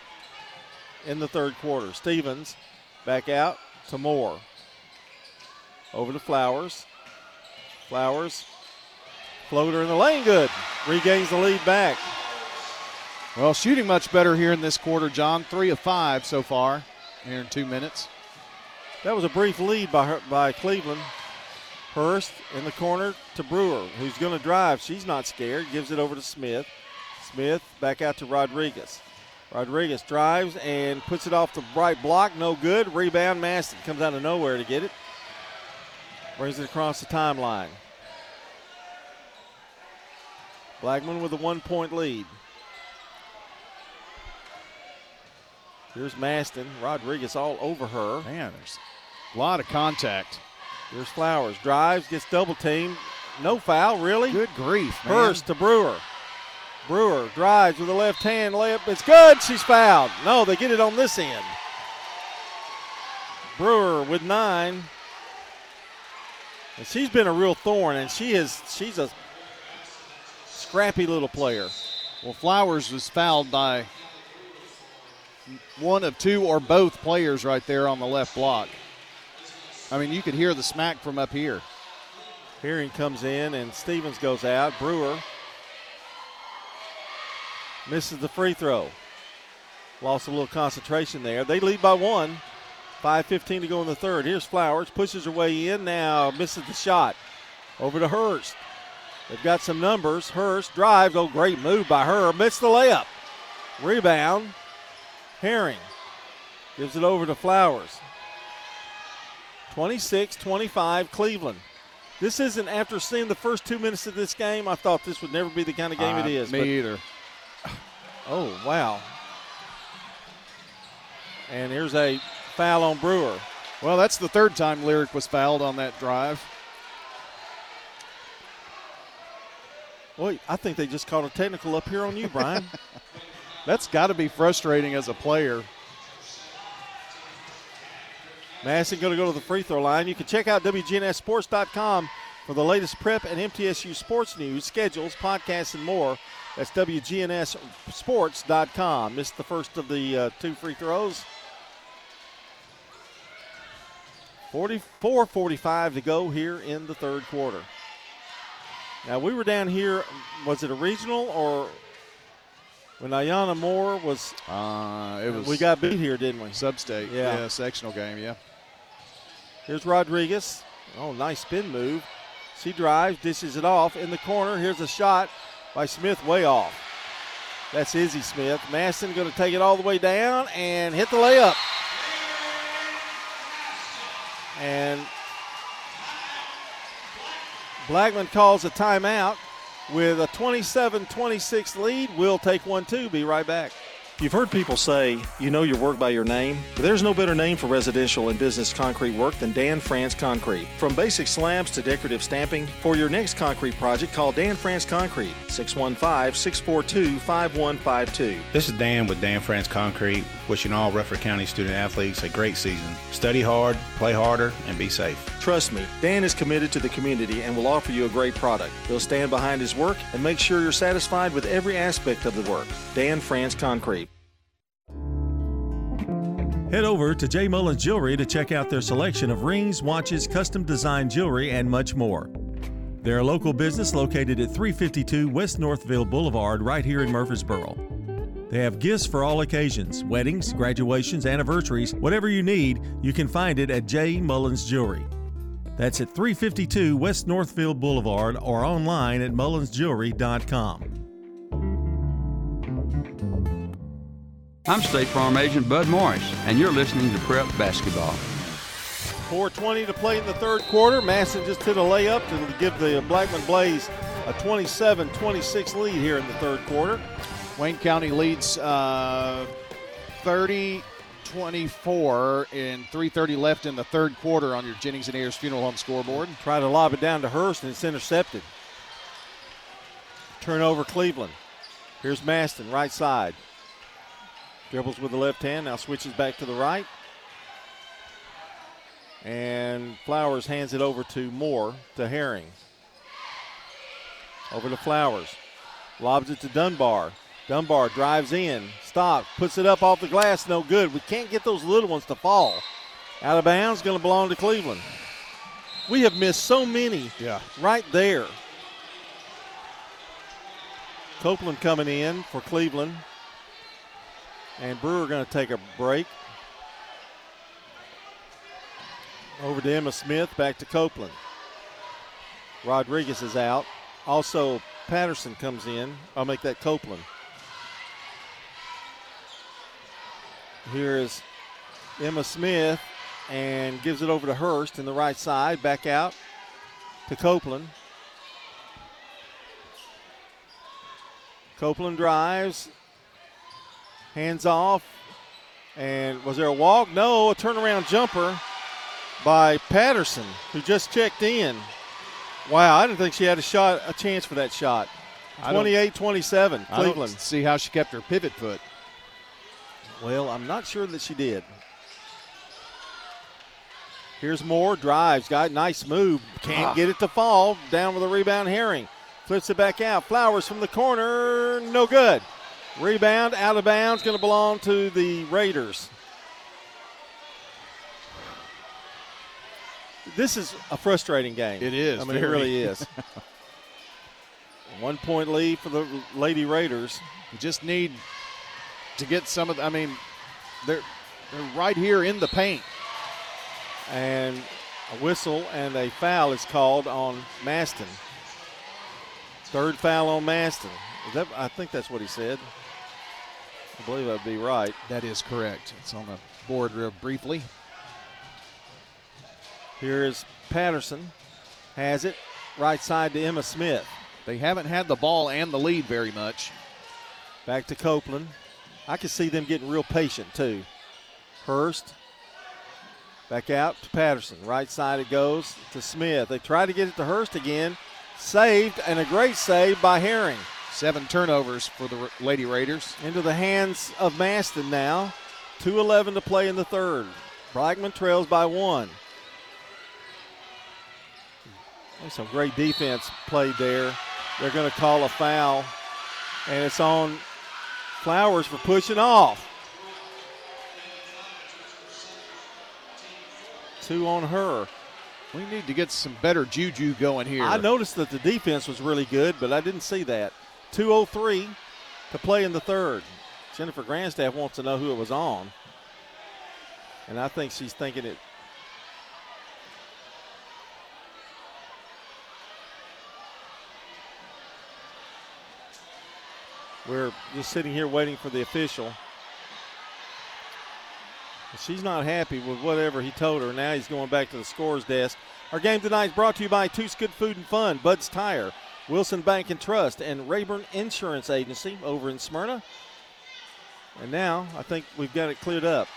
in the third quarter. Stevens back out to Moore. Over to Flowers. Flowers. Floater in the lane, good. Regains the lead back. Well, shooting much better here in this quarter, John. Three of five so far here in two minutes. That was a brief lead by her, by Cleveland. Hurst in the corner to Brewer, who's going to drive. She's not scared. Gives it over to Smith. Smith back out to Rodriguez. Rodriguez drives and puts it off the right block. No good. Rebound. Maston comes out of nowhere to get it. Brings it across the timeline. Blackman with a one point lead. Here's Maston. Rodriguez all over her. Man, there's a lot of contact. Here's Flowers. Drives, gets double teamed. No foul, really? Good grief. Man. Hurst to Brewer. Brewer drives with a left hand layup. It's good. She's fouled. No, they get it on this end. Brewer with nine. And she's been a real thorn, and she is she's a scrappy little player. Well, Flowers was fouled by one of two or both players right there on the left block. I mean, you could hear the smack from up here. Herring comes in and Stevens goes out. Brewer misses the free throw. Lost a little concentration there. They lead by one. 5.15 to go in the third. Here's Flowers. Pushes her way in now. Misses the shot. Over to Hurst. They've got some numbers. Hurst drives. Oh, great move by her. Missed the layup. Rebound. Herring gives it over to Flowers. 26 25 Cleveland. This isn't after seeing the first two minutes of this game. I thought this would never be the kind of game uh, it is. Me either. Oh, wow. And here's a foul on Brewer. Well, that's the third time Lyric was fouled on that drive. Well, I think they just called a technical up here on you, Brian. that's got to be frustrating as a player. Maston going to go to the free throw line. You can check out WGNSSports.com for the latest prep and MTSU sports news, schedules, podcasts, and more. That's WGNSSports.com. Missed the first of the uh, two free throws. 44 45 to go here in the third quarter. Now, we were down here, was it a regional or when Ayana Moore was. Uh, it was we got beat here, didn't we? Sub-state. Yeah. yeah, sectional game, yeah. Here's Rodriguez. Oh, nice spin move. She drives, dishes it off in the corner. Here's a shot by Smith, way off. That's Izzy Smith. Maston going to take it all the way down and hit the layup. And Blackman calls a timeout with a 27 26 lead. We'll take one, too. Be right back. You've heard people say, you know your work by your name. But there's no better name for residential and business concrete work than Dan France Concrete. From basic slabs to decorative stamping, for your next concrete project, call Dan France Concrete, 615 642 5152. This is Dan with Dan France Concrete, wishing all Rutherford County student athletes a great season. Study hard, play harder, and be safe. Trust me, Dan is committed to the community and will offer you a great product. He'll stand behind his work and make sure you're satisfied with every aspect of the work. Dan France Concrete. Head over to J. Mullins Jewelry to check out their selection of rings, watches, custom designed jewelry, and much more. They're a local business located at 352 West Northfield Boulevard, right here in Murfreesboro. They have gifts for all occasions weddings, graduations, anniversaries, whatever you need, you can find it at J. Mullins Jewelry. That's at 352 West Northfield Boulevard or online at mullinsjewelry.com. I'm State Farm Agent Bud Morris, and you're listening to Prep Basketball. 4.20 to play in the third quarter. Maston just hit a layup to give the Blackman Blaze a 27 26 lead here in the third quarter. Wayne County leads uh, 30 24 and 3.30 left in the third quarter on your Jennings and Ayers Funeral Home scoreboard. Try to lob it down to Hurst, and it's intercepted. Turnover Cleveland. Here's Maston, right side. Dribbles with the left hand, now switches back to the right. And Flowers hands it over to Moore to Herring. Over to Flowers. Lobs it to Dunbar. Dunbar drives in, stops, puts it up off the glass, no good. We can't get those little ones to fall. Out of bounds, going to belong to Cleveland. We have missed so many yeah. right there. Copeland coming in for Cleveland. And Brewer going to take a break. Over to Emma Smith, back to Copeland. Rodriguez is out. Also, Patterson comes in. I'll make that Copeland. Here is Emma Smith and gives it over to Hurst in the right side. Back out to Copeland. Copeland drives, hands off, and was there a walk? No, a turnaround jumper by Patterson, who just checked in. Wow, I didn't think she had a shot, a chance for that shot. 28-27, Cleveland. see how she kept her pivot foot. Well, I'm not sure that she did. Here's Moore, drives, got nice move, can't Ah. get it to fall. Down with a rebound, Herring. Flips it back out. Flowers from the corner, no good. Rebound, out of bounds, going to belong to the Raiders. This is a frustrating game. It is, I mean, it really is. One point lead for the Lady Raiders. You just need to get some of. The, I mean, they're they're right here in the paint. and a whistle and a foul is called on Maston. Third foul on Maston. That, I think that's what he said. I believe I'd be right. That is correct. It's on the board real briefly. Here is Patterson. Has it. Right side to Emma Smith. They haven't had the ball and the lead very much. Back to Copeland. I can see them getting real patient too. Hurst. Back out to Patterson. Right side it goes to Smith. They try to get it to Hurst again. Saved and a great save by Herring. Seven turnovers for the Lady Raiders. Into the hands of Maston now. 2.11 to play in the third. Blackman trails by one. There's some great defense played there. They're going to call a foul, and it's on Flowers for pushing off. Two on her. We need to get some better juju going here. I noticed that the defense was really good, but I didn't see that. 2.03 to play in the third. Jennifer Grandstaff wants to know who it was on. And I think she's thinking it. We're just sitting here waiting for the official. She's not happy with whatever he told her. Now he's going back to the scores desk. Our game tonight is brought to you by Toots Good Food and Fun, Bud's Tire, Wilson Bank and Trust, and Rayburn Insurance Agency over in Smyrna. And now I think we've got it cleared up.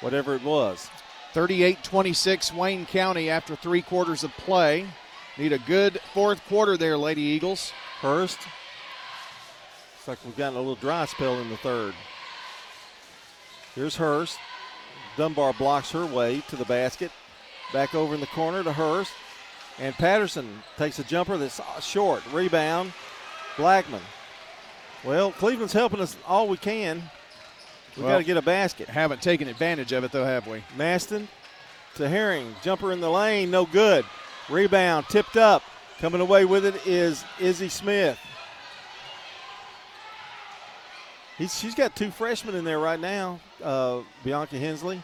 Whatever it was. 38 26 Wayne County after three quarters of play. Need a good fourth quarter there, Lady Eagles. Hurst. Looks like we've gotten a little dry spell in the third. Here's Hurst. Dunbar blocks her way to the basket. Back over in the corner to Hurst. And Patterson takes a jumper that's short. Rebound. Blackman. Well, Cleveland's helping us all we can. We've Well, got to get a basket. Haven't taken advantage of it, though, have we? Maston to Herring. Jumper in the lane, no good. Rebound, tipped up. Coming away with it is Izzy Smith. He's, she's got two freshmen in there right now. Uh, Bianca Hensley,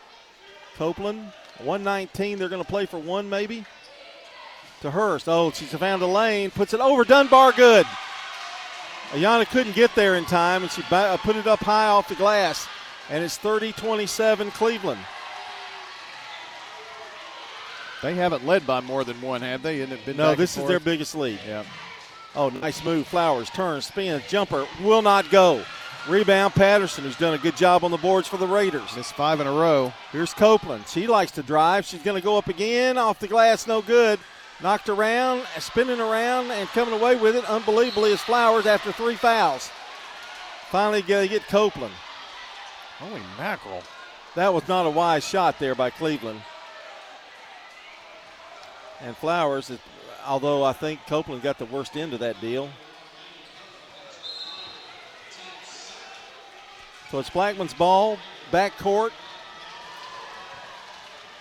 Copeland, 119. They're going to play for one maybe. To Hurst. Oh, she's found a lane. Puts it over Dunbar. Good. Ayana couldn't get there in time, and she uh, put it up high off the glass. And it's 30 27 Cleveland. They haven't led by more than one, have they? Isn't it been No, this is their biggest lead. Yeah. Oh, nice move. Flowers turns, spins, jumper will not go. Rebound Patterson, who's done a good job on the boards for the Raiders. Missed five in a row. Here's Copeland. She likes to drive. She's going to go up again off the glass. No good. Knocked around, spinning around, and coming away with it unbelievably is Flowers after three fouls. Finally, they get Copeland. Holy mackerel. That was not a wise shot there by Cleveland. And Flowers, although I think Copeland got the worst end of that deal. So it's Blackman's ball, back court.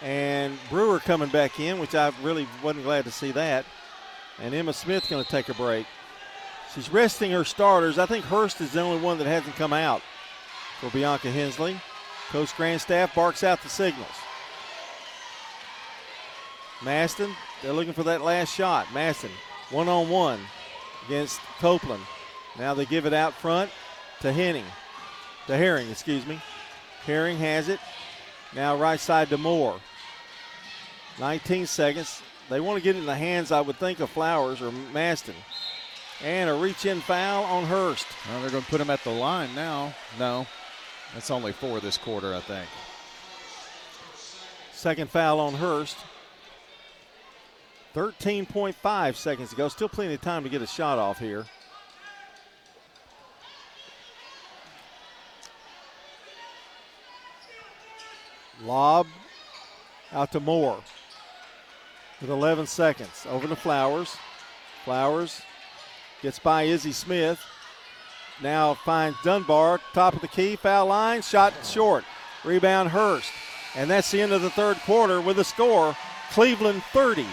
And Brewer coming back in, which I really wasn't glad to see that. And Emma Smith going to take a break. She's resting her starters. I think Hurst is the only one that hasn't come out for Bianca Hensley. Coach Grandstaff barks out the signals. Maston, they're looking for that last shot. Maston, one on one against Copeland. Now they give it out front to Henning, to Herring, excuse me. Herring has it. Now right side to Moore. 19 seconds. They want to get it in the hands, I would think, of Flowers or Maston. And a reach in foul on Hurst. Well, they're going to put him at the line now. No, that's only four this quarter, I think. Second foul on Hurst. 13.5 seconds to go. Still plenty of time to get a shot off here. Lob out to Moore with 11 seconds. Over to Flowers. Flowers gets by Izzy Smith. Now finds Dunbar, top of the key, foul line, shot short. Rebound Hurst. And that's the end of the third quarter with a score Cleveland 30.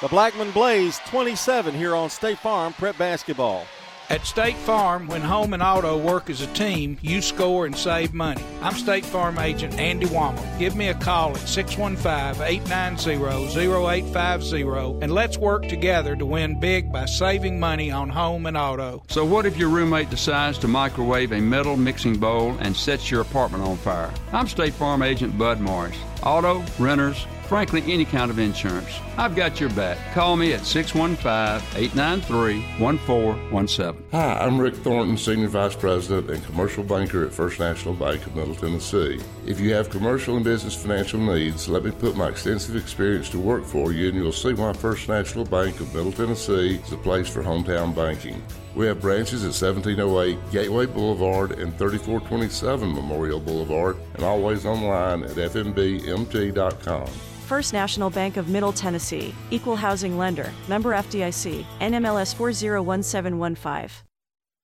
The Blackman Blaze 27 here on State Farm Prep Basketball. At State Farm, when home and auto work as a team, you score and save money. I'm State Farm agent Andy Wammer. Give me a call at 615-890-0850 and let's work together to win big by saving money on home and auto. So what if your roommate decides to microwave a metal mixing bowl and sets your apartment on fire? I'm State Farm agent Bud Morris. Auto, renters, frankly, any kind of insurance. I've got your back. Call me at 615 893 1417. Hi, I'm Rick Thornton, Senior Vice President and Commercial Banker at First National Bank of Middle Tennessee. If you have commercial and business financial needs, let me put my extensive experience to work for you, and you'll see why First National Bank of Middle Tennessee is the place for hometown banking. We have branches at 1708 Gateway Boulevard and 3427 Memorial Boulevard, and always online at fmbmt.com. First National Bank of Middle Tennessee, Equal Housing Lender, member FDIC, NMLS 401715.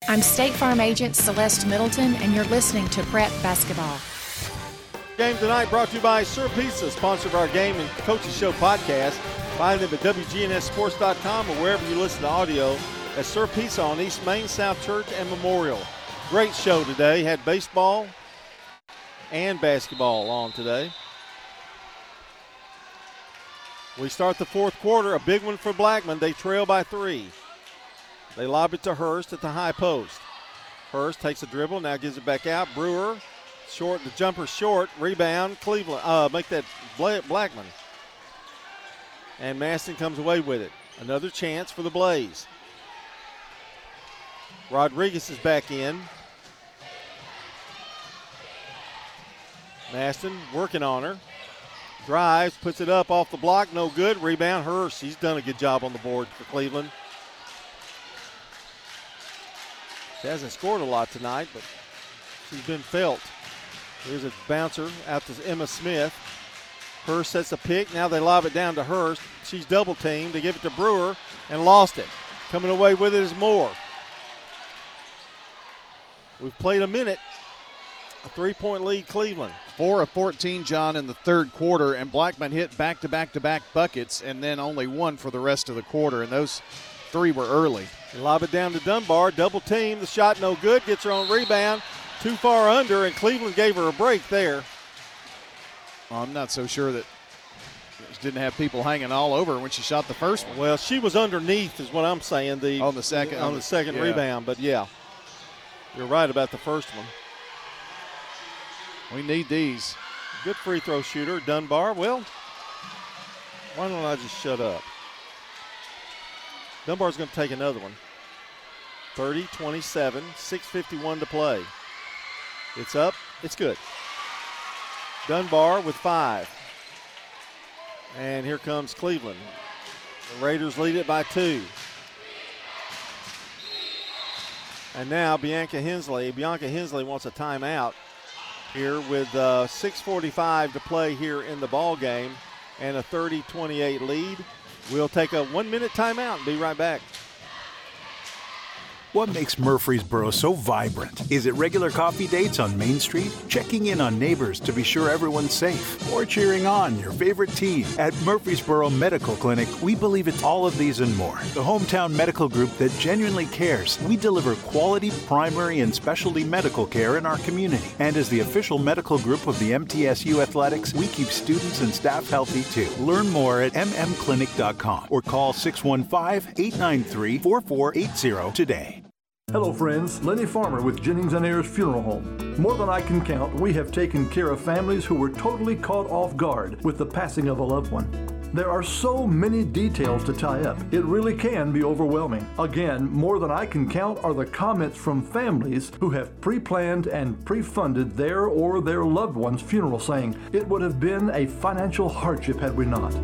I'm State Farm Agent Celeste Middleton, and you're listening to Prep Basketball. Game tonight brought to you by Sir Pizza, sponsor of our game and coaches show podcast. Find them at WGNSSports.com or wherever you listen to audio at Sir Pizza on East Main, South Church, and Memorial. Great show today. Had baseball and basketball on today. We start the fourth quarter, a big one for Blackman. They trail by three. They lob it to Hurst at the high post. Hurst takes a dribble, now gives it back out. Brewer, short, the jumper short, rebound, Cleveland, uh, make that Blackman. And Maston comes away with it. Another chance for the Blaze. Rodriguez is back in. Maston working on her. Drives, puts it up off the block, no good. Rebound, Hurst. He's done a good job on the board for Cleveland. She hasn't scored a lot tonight, but she's been felt. Here's a bouncer out to Emma Smith. Hurst sets a pick. Now they lob it down to Hurst. She's double teamed. They give it to Brewer and lost it. Coming away with it is Moore. We've played a minute. A three point lead, Cleveland. Four of 14, John, in the third quarter, and Blackman hit back to back to back buckets, and then only one for the rest of the quarter, and those three were early. Lob it down to Dunbar, double team. The shot no good, gets her on rebound, too far under, and Cleveland gave her a break there. Well, I'm not so sure that she didn't have people hanging all over when she shot the first one. Well, she was underneath, is what I'm saying. The on the second on the second yeah. rebound, but yeah, you're right about the first one. We need these. Good free throw shooter, Dunbar. Well, why don't I just shut up? Dunbar's going to take another one. 30 27, 6.51 to play. It's up, it's good. Dunbar with five. And here comes Cleveland. The Raiders lead it by two. And now Bianca Hensley. Bianca Hensley wants a timeout here with uh, 6:45 to play here in the ball game and a 30-28 lead. We'll take a one-minute timeout and be right back. What makes Murfreesboro so vibrant? Is it regular coffee dates on Main Street? Checking in on neighbors to be sure everyone's safe? Or cheering on your favorite team? At Murfreesboro Medical Clinic, we believe it's all of these and more. The hometown medical group that genuinely cares. We deliver quality primary and specialty medical care in our community. And as the official medical group of the MTSU Athletics, we keep students and staff healthy too. Learn more at mmclinic.com or call 615 893 4480 today. Hello, friends. Lenny Farmer with Jennings and Ayers Funeral Home. More than I can count, we have taken care of families who were totally caught off guard with the passing of a loved one. There are so many details to tie up, it really can be overwhelming. Again, more than I can count are the comments from families who have pre planned and pre funded their or their loved one's funeral, saying, It would have been a financial hardship had we not.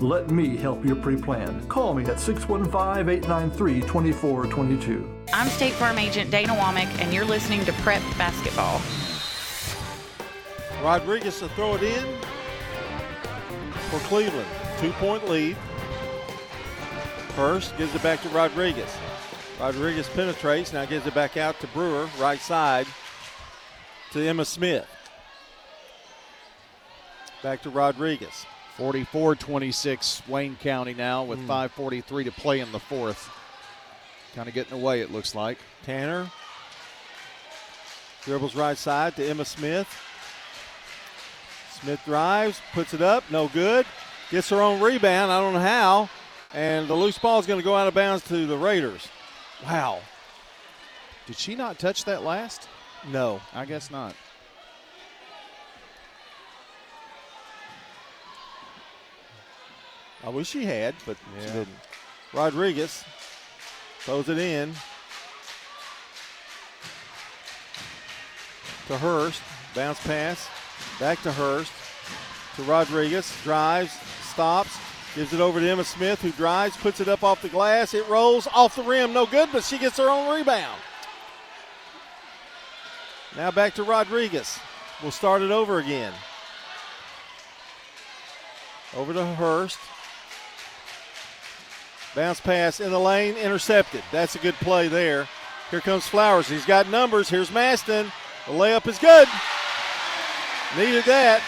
Let me help you pre plan. Call me at 615 893 2422. I'm State Farm Agent Dana Womack, and you're listening to Prep Basketball. Rodriguez to throw it in for Cleveland. Two point lead. Hurst gives it back to Rodriguez. Rodriguez penetrates, now gives it back out to Brewer, right side to Emma Smith. Back to Rodriguez. 44 26 Wayne County now with Hmm. 5.43 to play in the fourth. Kind of getting away, it looks like. Tanner dribbles right side to Emma Smith. Smith drives, puts it up, no good. Gets her own rebound, I don't know how. And the loose ball is going to go out of bounds to the Raiders. Wow. Did she not touch that last? No. I guess not. I wish she had, but she didn't. Rodriguez throws it in to Hurst. Bounce pass. Back to Hurst. To Rodriguez. Drives. Stops. Gives it over to Emma Smith, who drives, puts it up off the glass. It rolls off the rim. No good, but she gets her own rebound. Now back to Rodriguez. We'll start it over again. Over to Hurst. Bounce pass in the lane, intercepted. That's a good play there. Here comes Flowers. He's got numbers. Here's Maston. The layup is good. Needed that.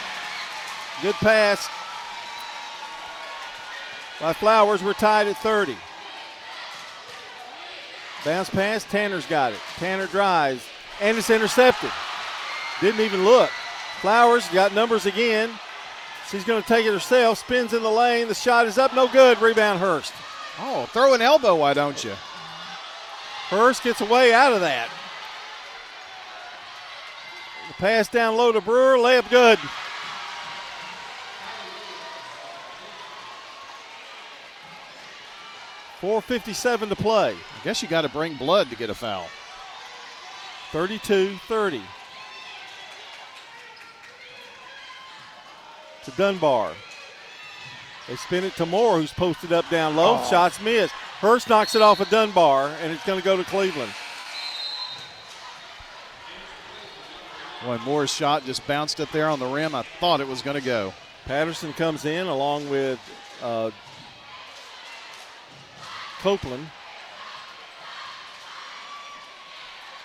Good pass by Flowers. We're tied at 30. Bounce pass. Tanner's got it. Tanner drives, and it's intercepted. Didn't even look. Flowers got numbers again. She's going to take it herself. Spins in the lane. The shot is up. No good. Rebound Hurst. Oh, throw an elbow, why don't you? Hurst gets away out of that. The pass down low to Brewer. Layup good. Four fifty-seven to play. I guess you got to bring blood to get a foul. 32-30. To Dunbar. They spin it to Moore, who's posted up down low. Oh. Shots missed. Hurst knocks it off of Dunbar, and it's going to go to Cleveland. When Moore's shot just bounced up there on the rim, I thought it was going to go. Patterson comes in along with uh, Copeland.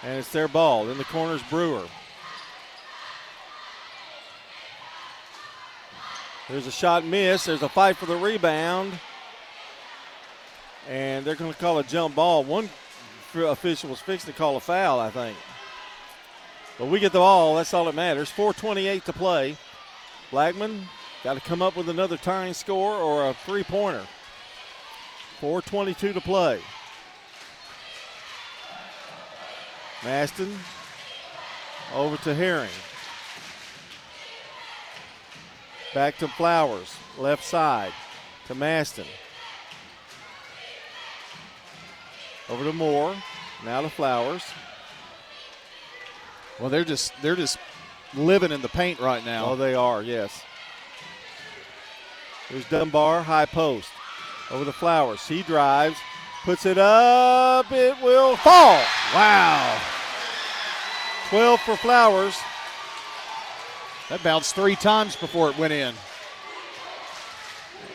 And it's their ball. In the corner's Brewer. There's a shot miss. There's a fight for the rebound. And they're going to call a jump ball. One official was fixing to call a foul, I think. But we get the ball. That's all that matters. 4.28 to play. Blackman got to come up with another tying score or a three pointer. 4.22 to play. Maston over to Herring. Back to Flowers, left side to Maston. Over to Moore, now to Flowers. Well, they're just they're just living in the paint right now. Oh, they are, yes. There's Dunbar, high post. Over to Flowers. He drives, puts it up. It will fall. Wow. 12 for Flowers. That bounced three times before it went in.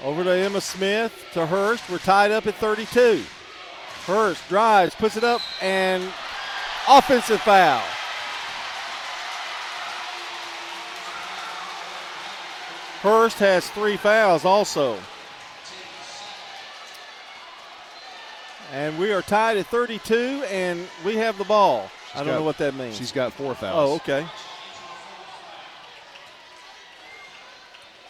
Over to Emma Smith to Hurst. We're tied up at 32. Hurst drives, puts it up, and offensive foul. Hurst has three fouls also. And we are tied at 32, and we have the ball. She's I don't got- know what that means. She's got four fouls. Oh, okay.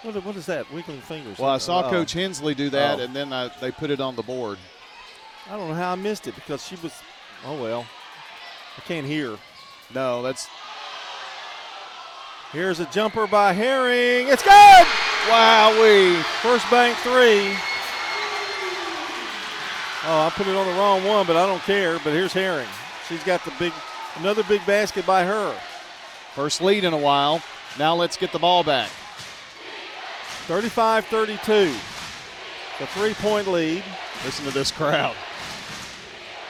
What, what is that? Wiggling fingers. Well, I saw Oh. Coach Hensley do that, Oh. and then I, they put it on the board. I don't know how I missed it because she was. Oh well, I can't hear. No, that's. Here's a jumper by Herring. It's good. Wow, we first bank three. Oh, I put it on the wrong one, but I don't care. But here's Herring. She's got the big, another big basket by her. First lead in a while. Now let's get the ball back. 35 32. The three point lead. Listen to this crowd.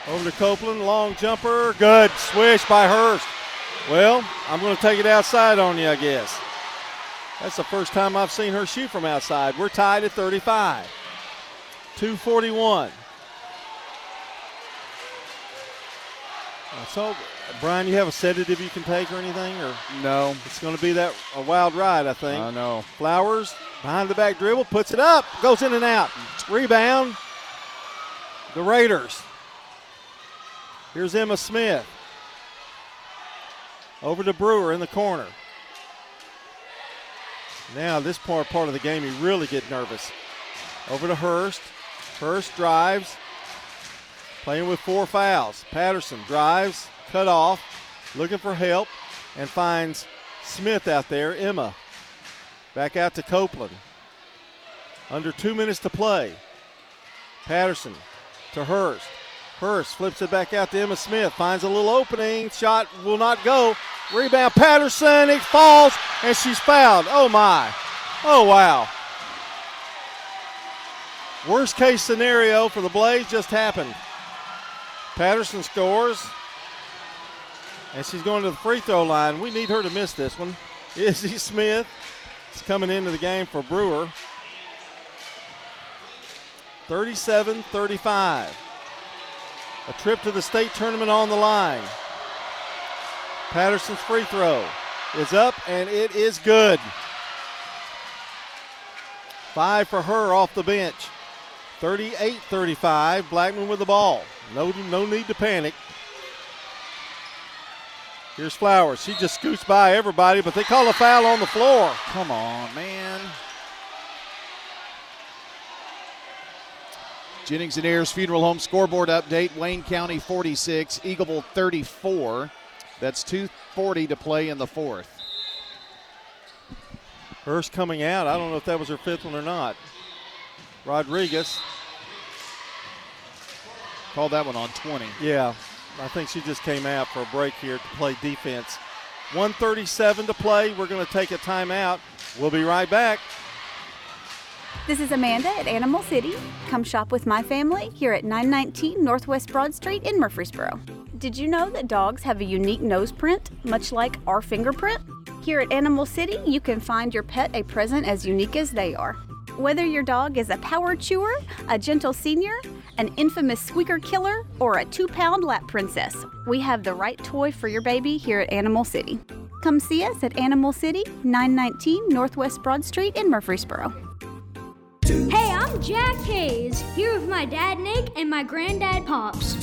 Over to Copeland, long jumper, good swish by Hurst. Well, I'm going to take it outside on you, I guess. That's the first time I've seen her shoot from outside. We're tied at 35. 241. Uh, So, Brian, you have a sedative you can take or anything, or no? It's going to be that a wild ride, I think. I know. Flowers behind the back dribble, puts it up, goes in and out. Rebound. The Raiders. Here's Emma Smith. Over to Brewer in the corner. Now, this part part of the game, you really get nervous. Over to Hurst. Hurst drives. Playing with four fouls. Patterson drives, cut off, looking for help, and finds Smith out there. Emma. Back out to Copeland. Under two minutes to play. Patterson to Hurst. Hurst flips it back out to Emma Smith. Finds a little opening. Shot will not go. Rebound Patterson. It falls and she's fouled. Oh my. Oh wow. Worst case scenario for the Blaze just happened. Patterson scores. And she's going to the free throw line. We need her to miss this one. Izzy Smith coming into the game for Brewer. 37 35. A trip to the state tournament on the line. Patterson's free throw is up and it is good. Five for her off the bench. 38 35. Blackman with the ball. No, no need to panic. Here's Flowers. She just scoots by everybody, but they call a foul on the floor. Come on, man. Jennings and Ayers Funeral Home scoreboard update. Wayne County 46, Eagleville 34. That's 240 to play in the fourth. Hurst coming out. I don't know if that was her fifth one or not. Rodriguez. Called that one on 20. Yeah, I think she just came out for a break here to play defense. 137 to play. We're going to take a timeout. We'll be right back. This is Amanda at Animal City. Come shop with my family here at 919 Northwest Broad Street in Murfreesboro. Did you know that dogs have a unique nose print, much like our fingerprint? Here at Animal City, you can find your pet a present as unique as they are. Whether your dog is a power chewer, a gentle senior, an infamous squeaker killer, or a two pound lap princess, we have the right toy for your baby here at Animal City. Come see us at Animal City, 919 Northwest Broad Street in Murfreesboro. Hey, I'm Jack Hayes, here with my dad Nick and my granddad Pops.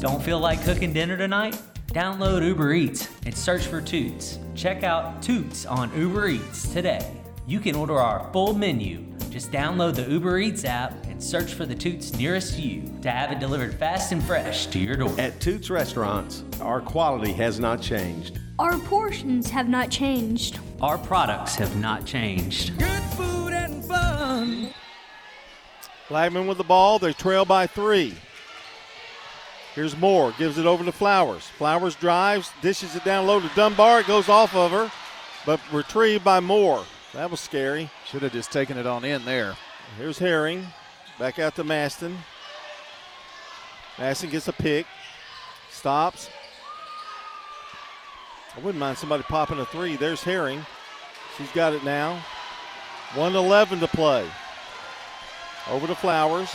Don't feel like cooking dinner tonight? Download Uber Eats and search for Toots. Check out Toots on Uber Eats today. You can order our full menu. Just download the Uber Eats app and search for the Toots nearest to you to have it delivered fast and fresh to your door. At Toots Restaurants, our quality has not changed. Our portions have not changed. Our products have not changed. Good food and fun. Blackman with the ball. They trail by three. Here's Moore. Gives it over to Flowers. Flowers drives, dishes it down low to Dunbar. It goes off of her, but retrieved by Moore. That was scary. Should have just taken it on in there. Here's Herring. Back out to Maston. Maston gets a pick. Stops. I wouldn't mind somebody popping a three. There's Herring. She's got it now. 111 to play. Over to Flowers.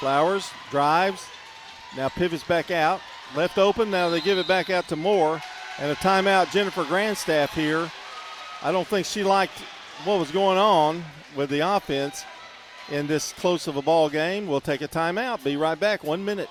Flowers drives, now pivots back out. Left open, now they give it back out to Moore. And a timeout, Jennifer Grandstaff here. I don't think she liked what was going on with the offense in this close of a ball game. We'll take a timeout. Be right back. One minute.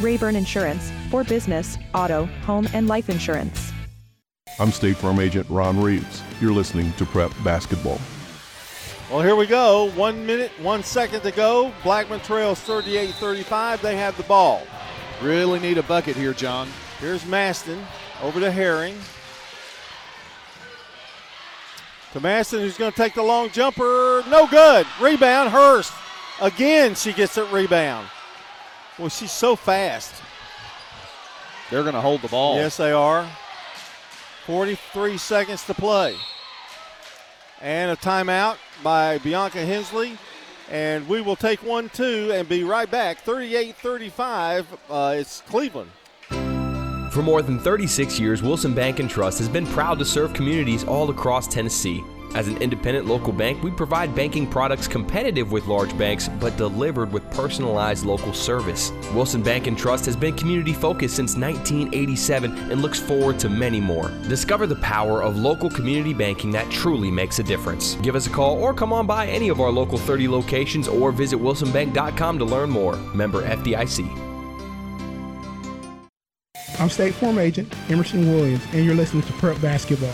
Rayburn Insurance, for business, auto, home, and life insurance. I'm State Farm Agent Ron Reeves. You're listening to Prep Basketball. Well, here we go. One minute, one second to go. Blackman trails 38 35. They have the ball. Really need a bucket here, John. Here's Maston over to Herring. To Maston, who's going to take the long jumper. No good. Rebound, Hurst. Again, she gets it rebound. Well, she's so fast. They're going to hold the ball. Yes, they are. 43 seconds to play. And a timeout by Bianca Hensley. And we will take one, two, and be right back. 38 35. Uh, it's Cleveland. For more than 36 years, Wilson Bank and Trust has been proud to serve communities all across Tennessee. As an independent local bank, we provide banking products competitive with large banks, but delivered with personalized local service. Wilson Bank and Trust has been community focused since 1987 and looks forward to many more. Discover the power of local community banking that truly makes a difference. Give us a call or come on by any of our local 30 locations or visit wilsonbank.com to learn more. Member FDIC. I'm State Farm Agent Emerson Williams, and you're listening to Prep Basketball.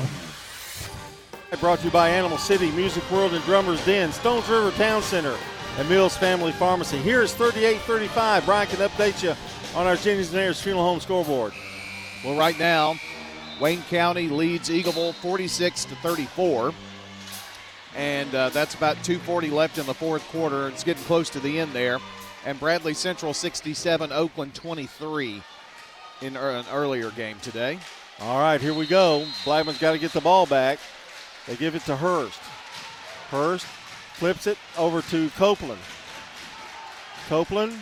Brought to you by Animal City, Music World, and Drummers Den, Stones River Town Center, and Mills Family Pharmacy. Here is 38-35. Brian can update you on our Jennings and Ayers Funeral Home scoreboard. Well, right now, Wayne County leads Eagleville 46 to 34, and uh, that's about 2:40 left in the fourth quarter. It's getting close to the end there, and Bradley Central 67, Oakland 23 in an earlier game today. All right, here we go. Blackman's got to get the ball back. They give it to Hurst. Hurst flips it over to Copeland. Copeland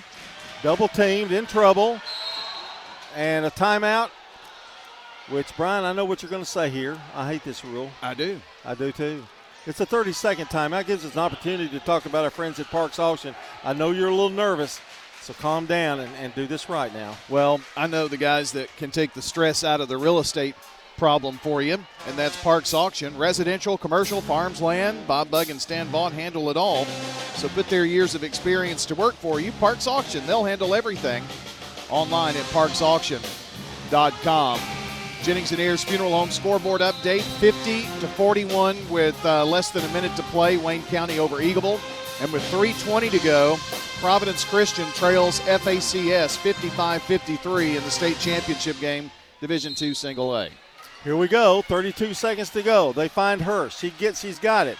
double teamed in trouble. And a timeout, which, Brian, I know what you're going to say here. I hate this rule. I do. I do too. It's a 30 second timeout. Gives us an opportunity to talk about our friends at Parks Auction. I know you're a little nervous, so calm down and, and do this right now. Well, I know the guys that can take the stress out of the real estate problem for you, and that's Parks Auction. Residential, commercial, farms, land. Bob Bug and Stan Vaughn handle it all. So put their years of experience to work for you. Parks Auction, they'll handle everything. Online at parksauction.com. Jennings and Ayers Funeral Home scoreboard update 50 to 41 with uh, less than a minute to play. Wayne County over Eagleville. And with 3.20 to go, Providence Christian trails FACS 55 53 in the state championship game, Division II Single A. Here we go. 32 seconds to go. They find her. She gets. She's got it.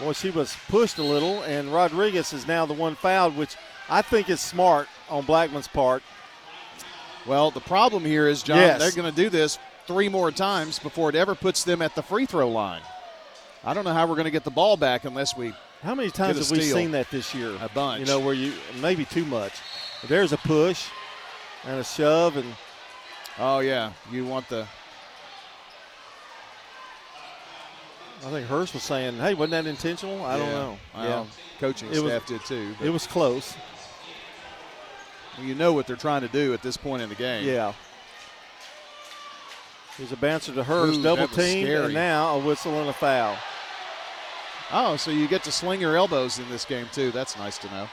Boy, she was pushed a little, and Rodriguez is now the one fouled, which I think is smart on Blackman's part. Well, the problem here is, John, Yes. they're going to do this three more times before it ever puts them at the free throw line. I don't know how we're going to get the ball back unless we. How many times have we seen that this year? A bunch. You know, where you maybe too much. There's a push and a shove, and Oh yeah, you want the. I think Hurst was saying, "Hey, wasn't that intentional?" I don't know. Well, coaching It was- staff did too. It was close. You know what they're trying to do at this point in the game. Yeah. There's a bouncer to Hurst, Ooh, double team, and now a whistle and a foul. Oh, so you get to sling your elbows in this game too. That's nice to know.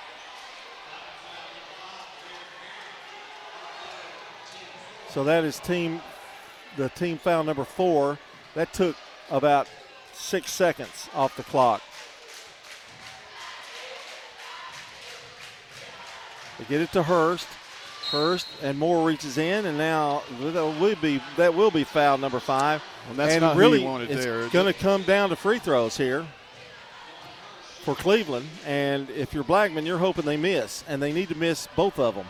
So that is team the team foul number four. That took about six seconds off the clock. They get it to Hurst. Hurst and Moore reaches in, and now that will be that will be foul number five. And that's and not really it's going to come down to free throws here for Cleveland. And if you're Blackman, you're hoping they miss, and they need to miss both of them.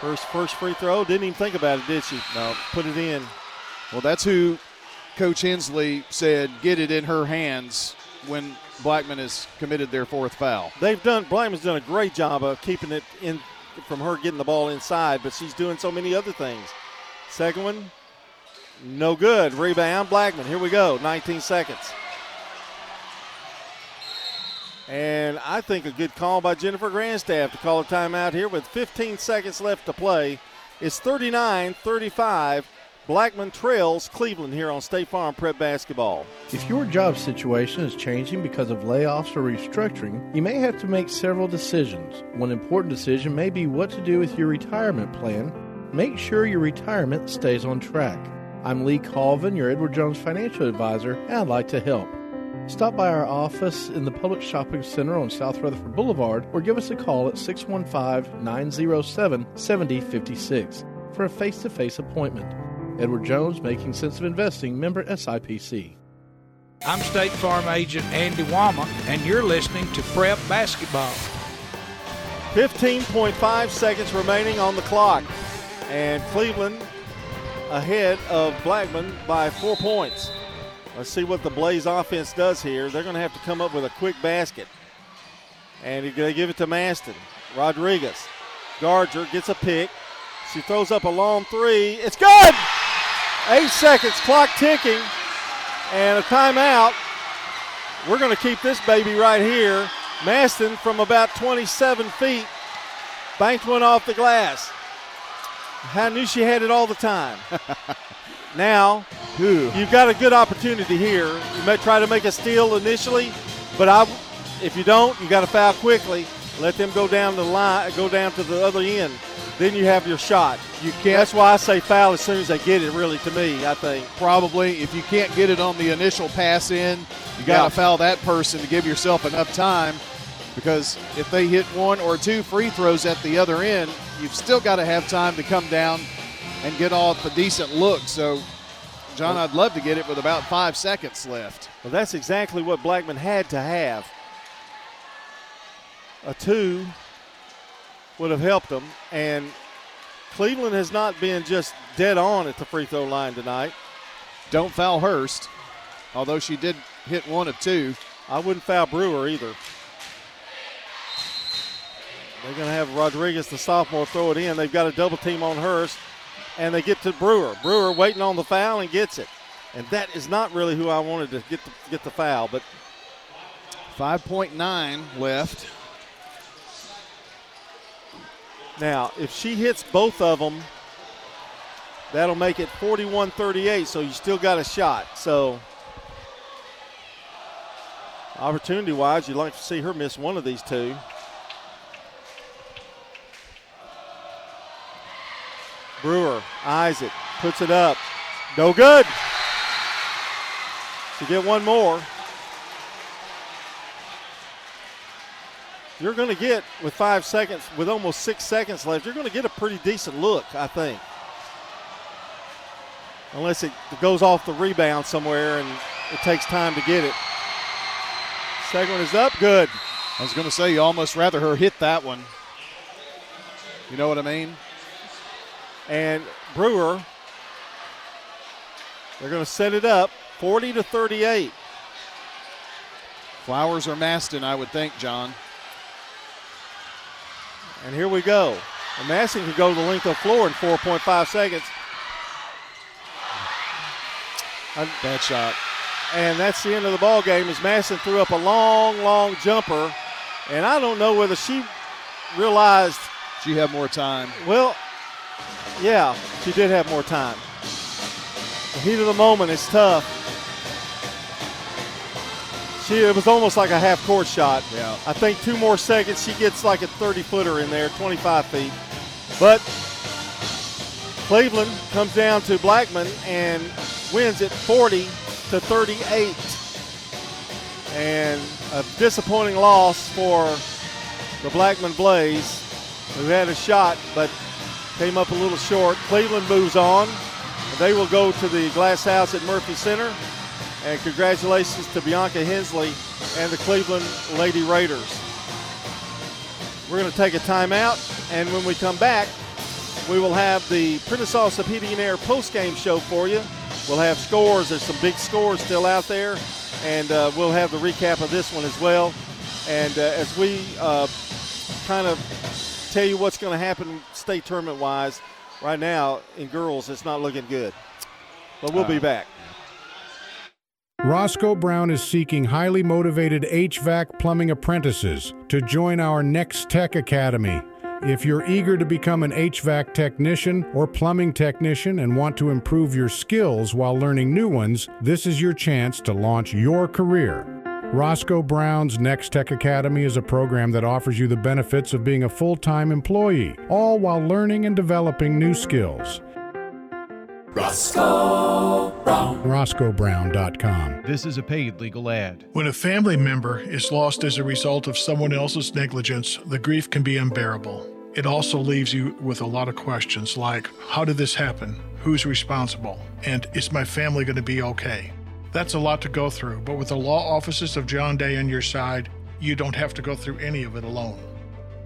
First first free throw, didn't even think about it, did she? No, put it in. Well, that's who Coach Hensley said get it in her hands when Blackman has committed their fourth foul. They've done Blackman's done a great job of keeping it in from her getting the ball inside, but she's doing so many other things. Second one, no good. Rebound, Blackman. Here we go. 19 seconds. And I think a good call by Jennifer Grandstaff to call a timeout here with 15 seconds left to play. It's 39 35. Blackman trails Cleveland here on State Farm Prep Basketball. If your job situation is changing because of layoffs or restructuring, you may have to make several decisions. One important decision may be what to do with your retirement plan. Make sure your retirement stays on track. I'm Lee Colvin, your Edward Jones financial advisor, and I'd like to help. Stop by our office in the Public Shopping Center on South Rutherford Boulevard or give us a call at 615 907 7056 for a face to face appointment. Edward Jones, Making Sense of Investing, member SIPC. I'm State Farm Agent Andy Wama, and you're listening to Prep Basketball. 15.5 seconds remaining on the clock. And Cleveland ahead of Blackman by four points. Let's see what the Blaze offense does here. They're going to have to come up with a quick basket. And they give it to Maston. Rodriguez. Gardner gets a pick. She throws up a long three. It's good! Eight seconds, clock ticking, and a timeout. We're going to keep this baby right here. Maston from about 27 feet banked one off the glass. I knew she had it all the time. now, you've got a good opportunity here. You may try to make a steal initially, but I, if you don't, you got to foul quickly. Let them go down the line, go down to the other end. Then you have your shot. You can't. That's why I say foul as soon as they get it. Really, to me, I think Probably, if you can't get it on the initial pass in, you got to Yeah. foul that person to give yourself enough time. Because if they hit one or two free throws at the other end, you've still got to have time to come down and get off a decent look. So, John, I'd love to get it with about five seconds left. Well, that's exactly what Blackman had to have. A two would have helped them, and Cleveland has not been just dead on at the free throw line tonight. Don't foul Hurst, although she did hit one of two. I wouldn't foul Brewer either. They're going to have Rodriguez, the sophomore, throw it in. They've got a double team on Hurst, and they get to Brewer. Brewer waiting on the foul and gets it. And that is not really who I wanted to get the, get the foul, but 5.9 left. Now, if she hits both of them, that'll make it 41 38, so you still got a shot. So, opportunity wise, you'd like to see her miss one of these two. Brewer eyes it, puts it up. No good. To get one more. You're going to get, with five seconds, with almost six seconds left, you're going to get a pretty decent look, I think. Unless it goes off the rebound somewhere and it takes time to get it. Second one is up, good. I was going to say, you almost rather her hit that one. You know what I mean? And Brewer, they're going to set it up 40 to 38. Flowers or Maston, I would think, John. And here we go. And Maston could go to the length of the floor in 4.5 seconds. Bad shot. And that's the end of the ball game as Maston threw up a long, long jumper. And I don't know whether she realized she had more time. Well, yeah, she did have more time. The heat of the moment is tough. She it was almost like a half court shot. Yeah. I think two more seconds, she gets like a 30 footer in there, 25 feet. But Cleveland comes down to Blackman and wins it 40 to 38. And a disappointing loss for the Blackman Blaze, who had a shot but came up a little short. Cleveland moves on. They will go to the Glass House at Murphy Center. And congratulations to Bianca Hensley and the Cleveland Lady Raiders. We're going to take a timeout, and when we come back, we will have the Prentice Allsup Heating and Air post-game show for you. We'll have scores. There's some big scores still out there, and uh, we'll have the recap of this one as well. And uh, as we uh, kind of tell you what's going to happen state tournament-wise, right now in girls, it's not looking good. But we'll be back. Roscoe Brown is seeking highly motivated HVAC plumbing apprentices to join our Next Tech Academy. If you're eager to become an HVAC technician or plumbing technician and want to improve your skills while learning new ones, this is your chance to launch your career. Roscoe Brown's Next Tech Academy is a program that offers you the benefits of being a full time employee, all while learning and developing new skills. Roscoe Brown. RoscoeBrown.com. This is a paid legal ad. When a family member is lost as a result of someone else's negligence, the grief can be unbearable. It also leaves you with a lot of questions like How did this happen? Who's responsible? And is my family going to be okay? That's a lot to go through, but with the law offices of John Day on your side, you don't have to go through any of it alone.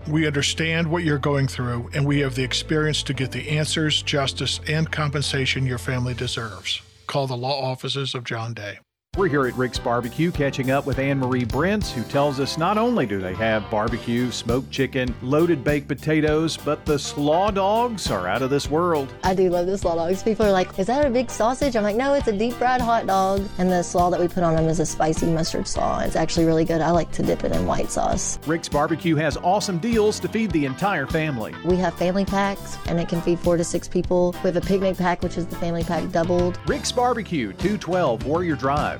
We understand what you're going through, and we have the experience to get the answers, justice, and compensation your family deserves. Call the law offices of John Day. We're here at Rick's Barbecue catching up with Anne Marie Brents, who tells us not only do they have barbecue, smoked chicken, loaded baked potatoes, but the slaw dogs are out of this world. I do love the slaw dogs. People are like, is that a big sausage? I'm like, no, it's a deep fried hot dog. And the slaw that we put on them is a spicy mustard slaw. It's actually really good. I like to dip it in white sauce. Rick's Barbecue has awesome deals to feed the entire family. We have family packs, and it can feed four to six people. We have a picnic pack, which is the family pack doubled. Rick's Barbecue, 212 Warrior Drive.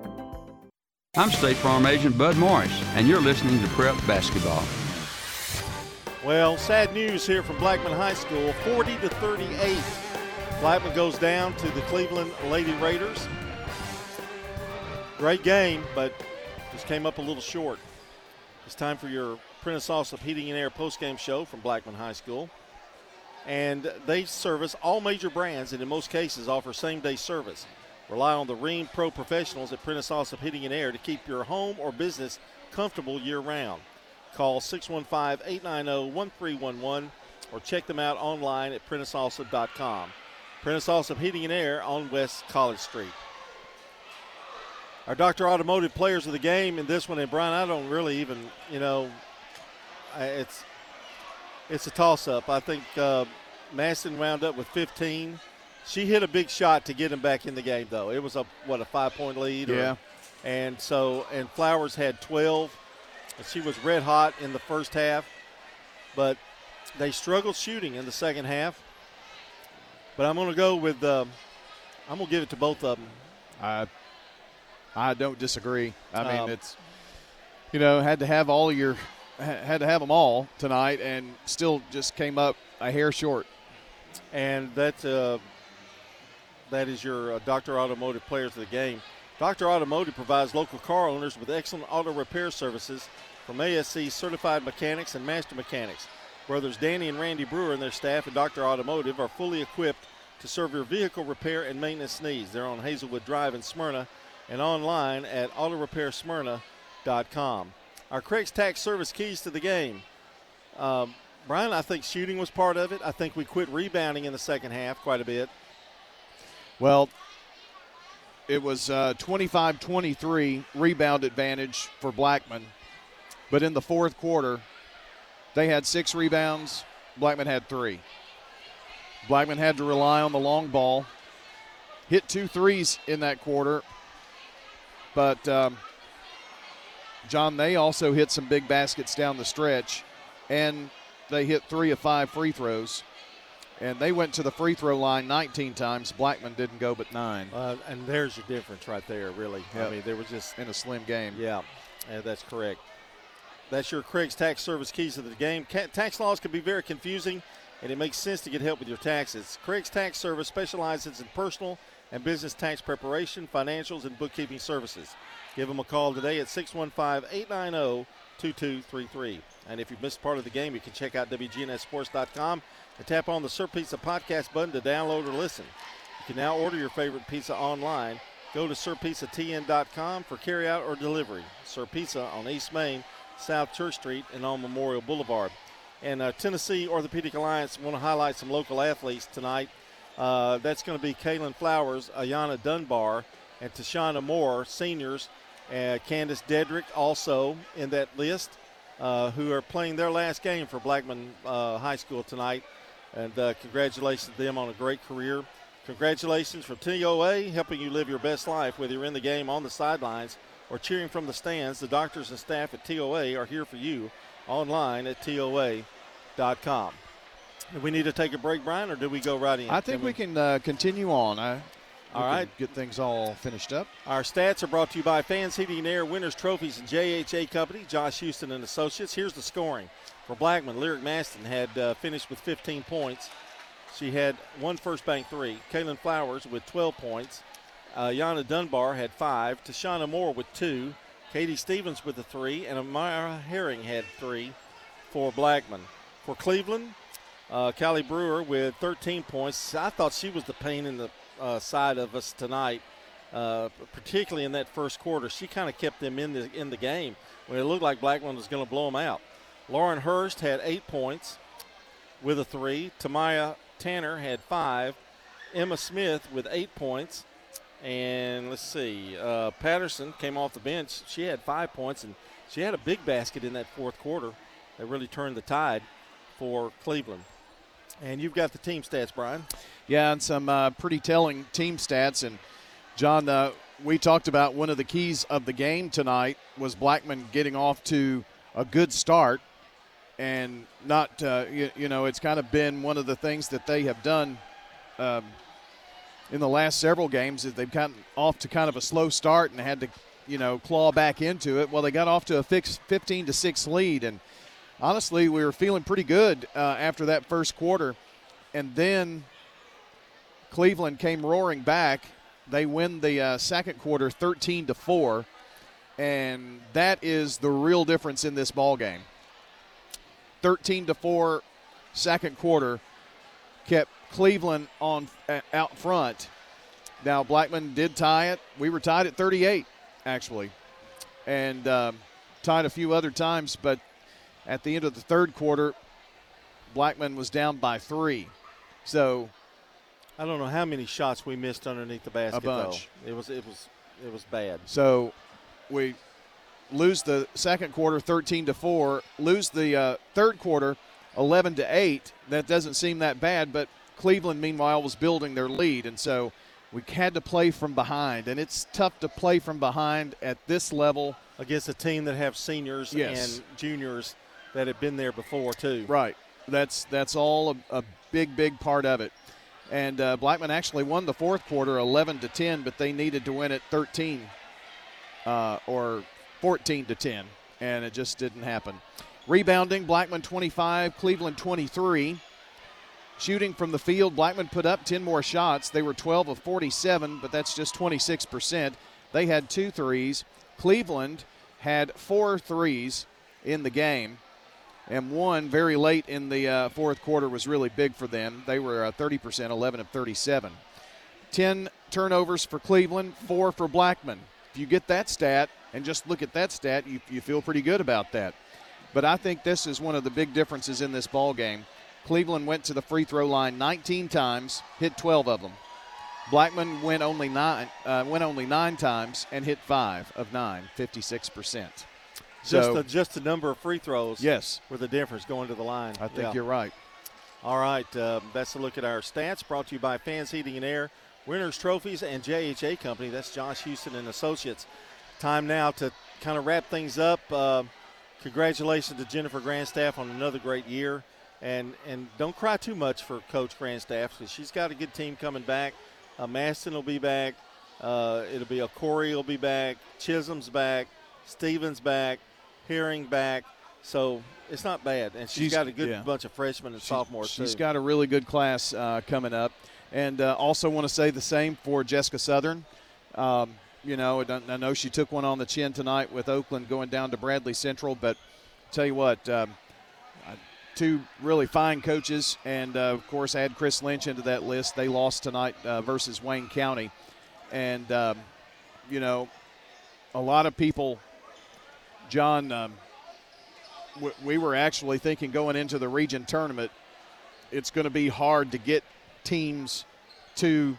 I'm State Farm Agent Bud Morris, and you're listening to Prep Basketball. Well, sad news here from Blackman High School 40 to 38. Blackman goes down to the Cleveland Lady Raiders. Great game, but just came up a little short. It's time for your Prentice Allsup Heating and Air postgame show from Blackman High School. And they service all major brands and in most cases offer same day service. Rely on the Rheem Pro professionals at Prentice Allsup Heating and Air to keep your home or business comfortable year round. Call 615 890 1311 or check them out online at PrenticeAllsup.com. Prentice Allsup Heating and Air on West College Street. Our Dr. Automotive players of the game in this one, and Brian, I don't really even, you know, it's it's a toss up. I think uh, Maston wound up with 15. She hit a big shot to get him back in the game, though. It was a what a five point lead. Or, Yeah. And so and Flowers had 12. And she was red hot in the first half, but they struggled shooting in the second half. But I'm going to go with. Um, I'm going to give it to both of them. I I don't disagree. I mean, Um, it's you know had to have all your had to have them all tonight, and still just came up a hair short. And that uh, that is your uh, Dr. Automotive Players of the Game. Dr. Automotive provides local car owners with excellent auto repair services from ASE certified mechanics and master mechanics. Brothers Danny and Randy Brewer and their staff at Dr. Automotive are fully equipped to serve your vehicle repair and maintenance needs. They're on Hazelwood Drive in Smyrna and online at autorepairsmyrna.com. Our Craig's Tax Service keys to the game. Um, Brian, I think shooting was part of it. I think we quit rebounding in the second half quite a bit. Well, it was uh, 25-23 rebound advantage for Blackman, but in the fourth quarter, they had six rebounds. Blackman had three. Blackman had to rely on the long ball. Hit two threes in that quarter, but um, John, they also hit some big baskets down the stretch, and they hit three of five free throws. And they went to the free throw line 19 times. Blackman didn't go but nine. Uh, and there's your difference right there, really. Yep. I mean, there was just in a slim game. Yeah, yeah, that's correct. That's your Craig's Tax Service keys to the game. Tax laws can be very confusing, and it makes sense to get help with your taxes. Craig's Tax Service specializes in personal and business tax preparation, financials, and bookkeeping services. Give them a call today at 615 890 2233. And if you've missed part of the game, you can check out WGNSSports.com and tap on the Sir Pizza podcast button to download or listen. You can now order your favorite pizza online. Go to SirPizzaTN.com for carryout or delivery. Sir Pizza on East Main, South Church Street, and on Memorial Boulevard. And uh, Tennessee Orthopedic Alliance want to highlight some local athletes tonight. Uh, that's going to be Kaylin Flowers, Ayana Dunbar, and Tashana Moore, seniors. Uh, Candace Dedrick also in that list, uh, who are playing their last game for Blackman uh, High School tonight. And uh, congratulations to them on a great career. Congratulations from TOA, helping you live your best life, whether you're in the game on the sidelines or cheering from the stands. The doctors and staff at TOA are here for you online at TOA.com. Do we need to take a break, Brian, or do we go right in? I think we can uh, continue on. I, we All right. Get things all finished up. Our stats are brought to you by Fans Heating and Air, Winners Trophies, and JHA Company, Josh Houston and Associates. Here's the scoring. For Blackman, Lyric Maston had uh, finished with 15 points. She had one first bank three. Kaylin Flowers with 12 points. Uh, Yana Dunbar had five. Tashana Moore with two. Katie Stevens with a three. And Amara Herring had three for Blackman. For Cleveland, uh, Callie Brewer with 13 points. I thought she was the pain in the uh, side of us tonight, uh, particularly in that first quarter. She kind of kept them in the in the game when it looked like Blackman was going to blow them out. Lauren Hurst had eight points with a three. Tamaya Tanner had five. Emma Smith with eight points. And let's see, uh, Patterson came off the bench. She had five points, and she had a big basket in that fourth quarter that really turned the tide for Cleveland. And you've got the team stats, Brian. Yeah, and some uh, pretty telling team stats. And John, uh, we talked about one of the keys of the game tonight was Blackman getting off to a good start, and not uh, you, you know it's kind of been one of the things that they have done. Um, in the last several games, is they've gotten off to kind of a slow start and had to, you know, claw back into it. Well, they got off to a fix 15 to six lead, and honestly, we were feeling pretty good uh, after that first quarter, and then Cleveland came roaring back. They win the uh, second quarter 13 to 4 and that is the real difference in this ball game. 13 to 4 second quarter kept Cleveland on uh, out front. Now Blackman did tie it. We were tied at 38 actually. And um, tied a few other times but at the end of the third quarter Blackman was down by 3. So I don't know how many shots we missed underneath the basket. A bunch. Though. It was it was it was bad. So we lose the second quarter 13 to 4, lose the uh, third quarter 11 to 8. That doesn't seem that bad, but Cleveland meanwhile was building their lead and so we had to play from behind and it's tough to play from behind at this level against a team that have seniors Yes. and juniors that have been there before too. Right. That's that's all a, a big big part of it. And uh, Blackman actually won the fourth quarter 11 to 10, but they needed to win it 13 uh, or 14 to 10, and it just didn't happen. Rebounding, Blackman 25, Cleveland 23. Shooting from the field, Blackman put up 10 more shots. They were 12 of 47, but that's just 26%. They had two threes. Cleveland had four threes in the game, and one very late in the uh, fourth quarter was really big for them. They were uh, 30%, 11 of 37. 10 turnovers for Cleveland, four for Blackman. If you get that stat and just look at that stat, you, you feel pretty good about that. But I think this is one of the big differences in this ball game. Cleveland went to the free throw line 19 times, hit 12 of them. Blackman went only nine, uh, went only nine times and hit five of nine, 56 percent. Just the just the number of free throws. Yes. were the difference going to the line. I think Yeah. you're right. All right, uh, that's a look at our stats brought to you by Fans Heating and Air, Winners Trophies, and JHA Company. That's Josh Houston and Associates. Time now to kind of wrap things up. Uh, congratulations to Jennifer Grandstaff on another great year. And, and don't cry too much for Coach Grandstaff because she's got a good team coming back. Uh, Maston will be back. Uh, it'll be a Corey will be back. Chisholm's back. Stevens back. Herring back. So it's not bad, and she's, She's- got a good yeah. bunch of freshmen and sophomores She's too. got a really good class uh, coming up. And uh, also want to say the same for Jessica Southern. Um, you know, I know she took one on the chin tonight with Oakland going down to Bradley Central, but tell you what, um, uh, two really fine coaches, and uh, of course, add Chris Lynch into that list. They lost tonight uh, versus Wayne County, and um, you know, a lot of people, John. Um, we were actually thinking going into the region tournament, it's going to be hard to get teams to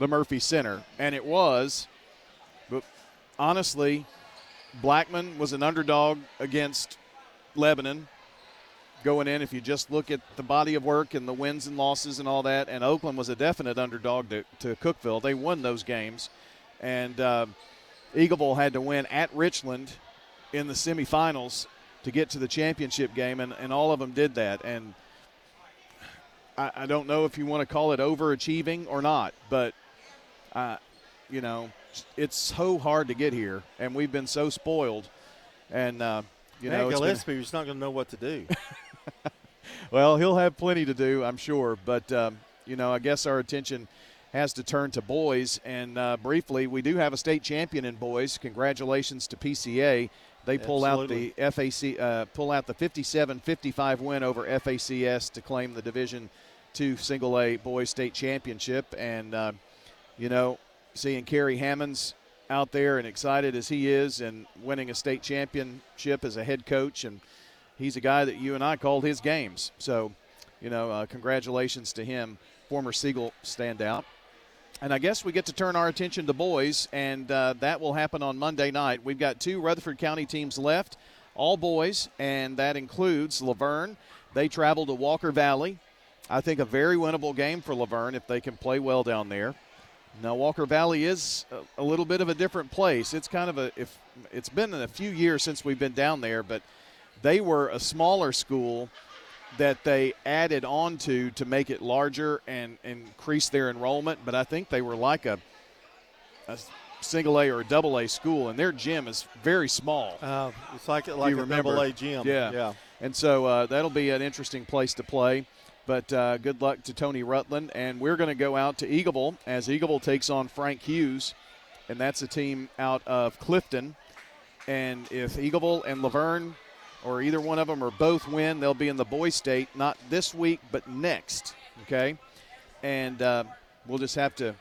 the Murphy Center, and it was. But honestly, Blackman was an underdog against Lebanon going in. If you just look at the body of work and the wins and losses and all that, and Oakland was a definite underdog to, to Cookeville. They won those games, and uh, Eagleville had to win at Richland in the semifinals to get to the championship game, and, and all of them did that. And I, I don't know if you want to call it overachieving or not, but uh, you know, it's so hard to get here, and we've been so spoiled. And uh, you know, it's been- Gillespie was not going to know what to do. well, he'll have plenty to do, I'm sure. But um, you know, I guess our attention has to turn to boys. And uh, briefly, we do have a state champion in boys. Congratulations to PCA. They pull out the FAC, uh, pull out the 57-55 win over FACS to claim the Division Two Single A Boys State Championship. And uh, you know, seeing Kerry Hammonds out there and excited as he is and winning a state championship as a head coach and he's a guy that you and I called his games. So, you know, uh, congratulations to him, former Siegel standout. And I guess we get to turn our attention to boys, and uh, that will happen on Monday night. We've got two Rutherford County teams left, all boys, and that includes La Vergne. They travel to Walker Valley. I think a very winnable game for La Vergne if they can play well down there. Now Walker Valley is a, a little bit of a different place. It's kind of a if it's been a few years since we've been down there, but they were a smaller school that they added on to to make it larger and increase their enrollment. But I think they were like a, a single A or a double A school, and their gym is very small. Uh, it's like like a remember? double A gym. Yeah, yeah. And so uh, that'll be an interesting place to play. But uh, good luck to Tony Rutland, and we're going to go out to Eagleville as Eagleville takes on Frank Hughes, and that's a team out of Clifton. And if Eagleville and La Vergne, or either one of them, or both win, they'll be in the boys' state not this week but next. Okay, and uh, we'll just have to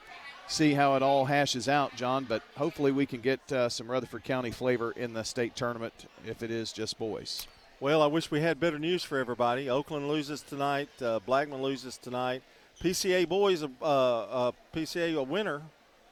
see how it all hashes out, John. But hopefully we can get uh, some Rutherford County flavor in the state tournament if it is just boys. Well, I wish we had better news for everybody. Oakland loses tonight. Uh, Blackman loses tonight. PCA boys, uh, uh, PCA a winner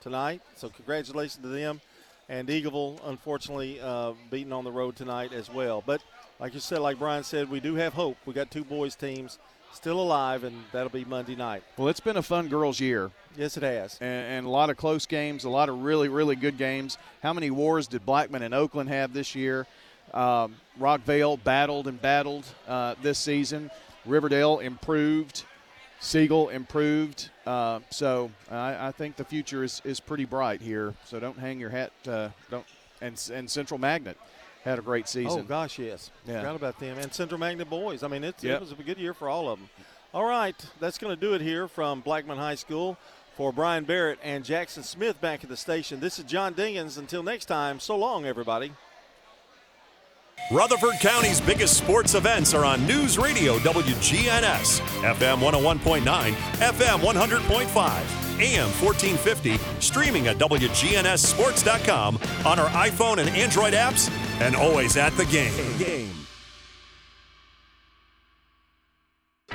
tonight. So congratulations to them. And Eagleville, unfortunately, uh, beaten on the road tonight as well. But like you said, like Brian said, we do have hope. We got two boys teams still alive, and that'll be Monday night. Well, it's been a fun girls' year. Yes, it has. And, and a lot of close games, a lot of really, really good games. How many wars did Blackman and Oakland have this year? Um, Rockvale battled and battled uh, this season. Riverdale improved. Siegel improved. Uh, so I, I think the future is, is pretty bright here. So don't hang your hat. Uh, don't and and Central Magnet had a great oh, season. Oh gosh, yes. Yeah. Forgot about them and Central Magnet boys. I mean, it's, Yep. it was a good year for all of them. All right, that's going to do it here from Blackman High School. For Brian Barrett and Jackson Smith back at the station, this is John Dingens. Until next time, so long, everybody. Rutherford County's biggest sports events are on News Radio WGNS, FM 101.9, FM 100.5, AM 1450, streaming at WGNSSports.com on our iPhone and Android apps, and always at the game.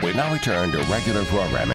We now return to regular programming.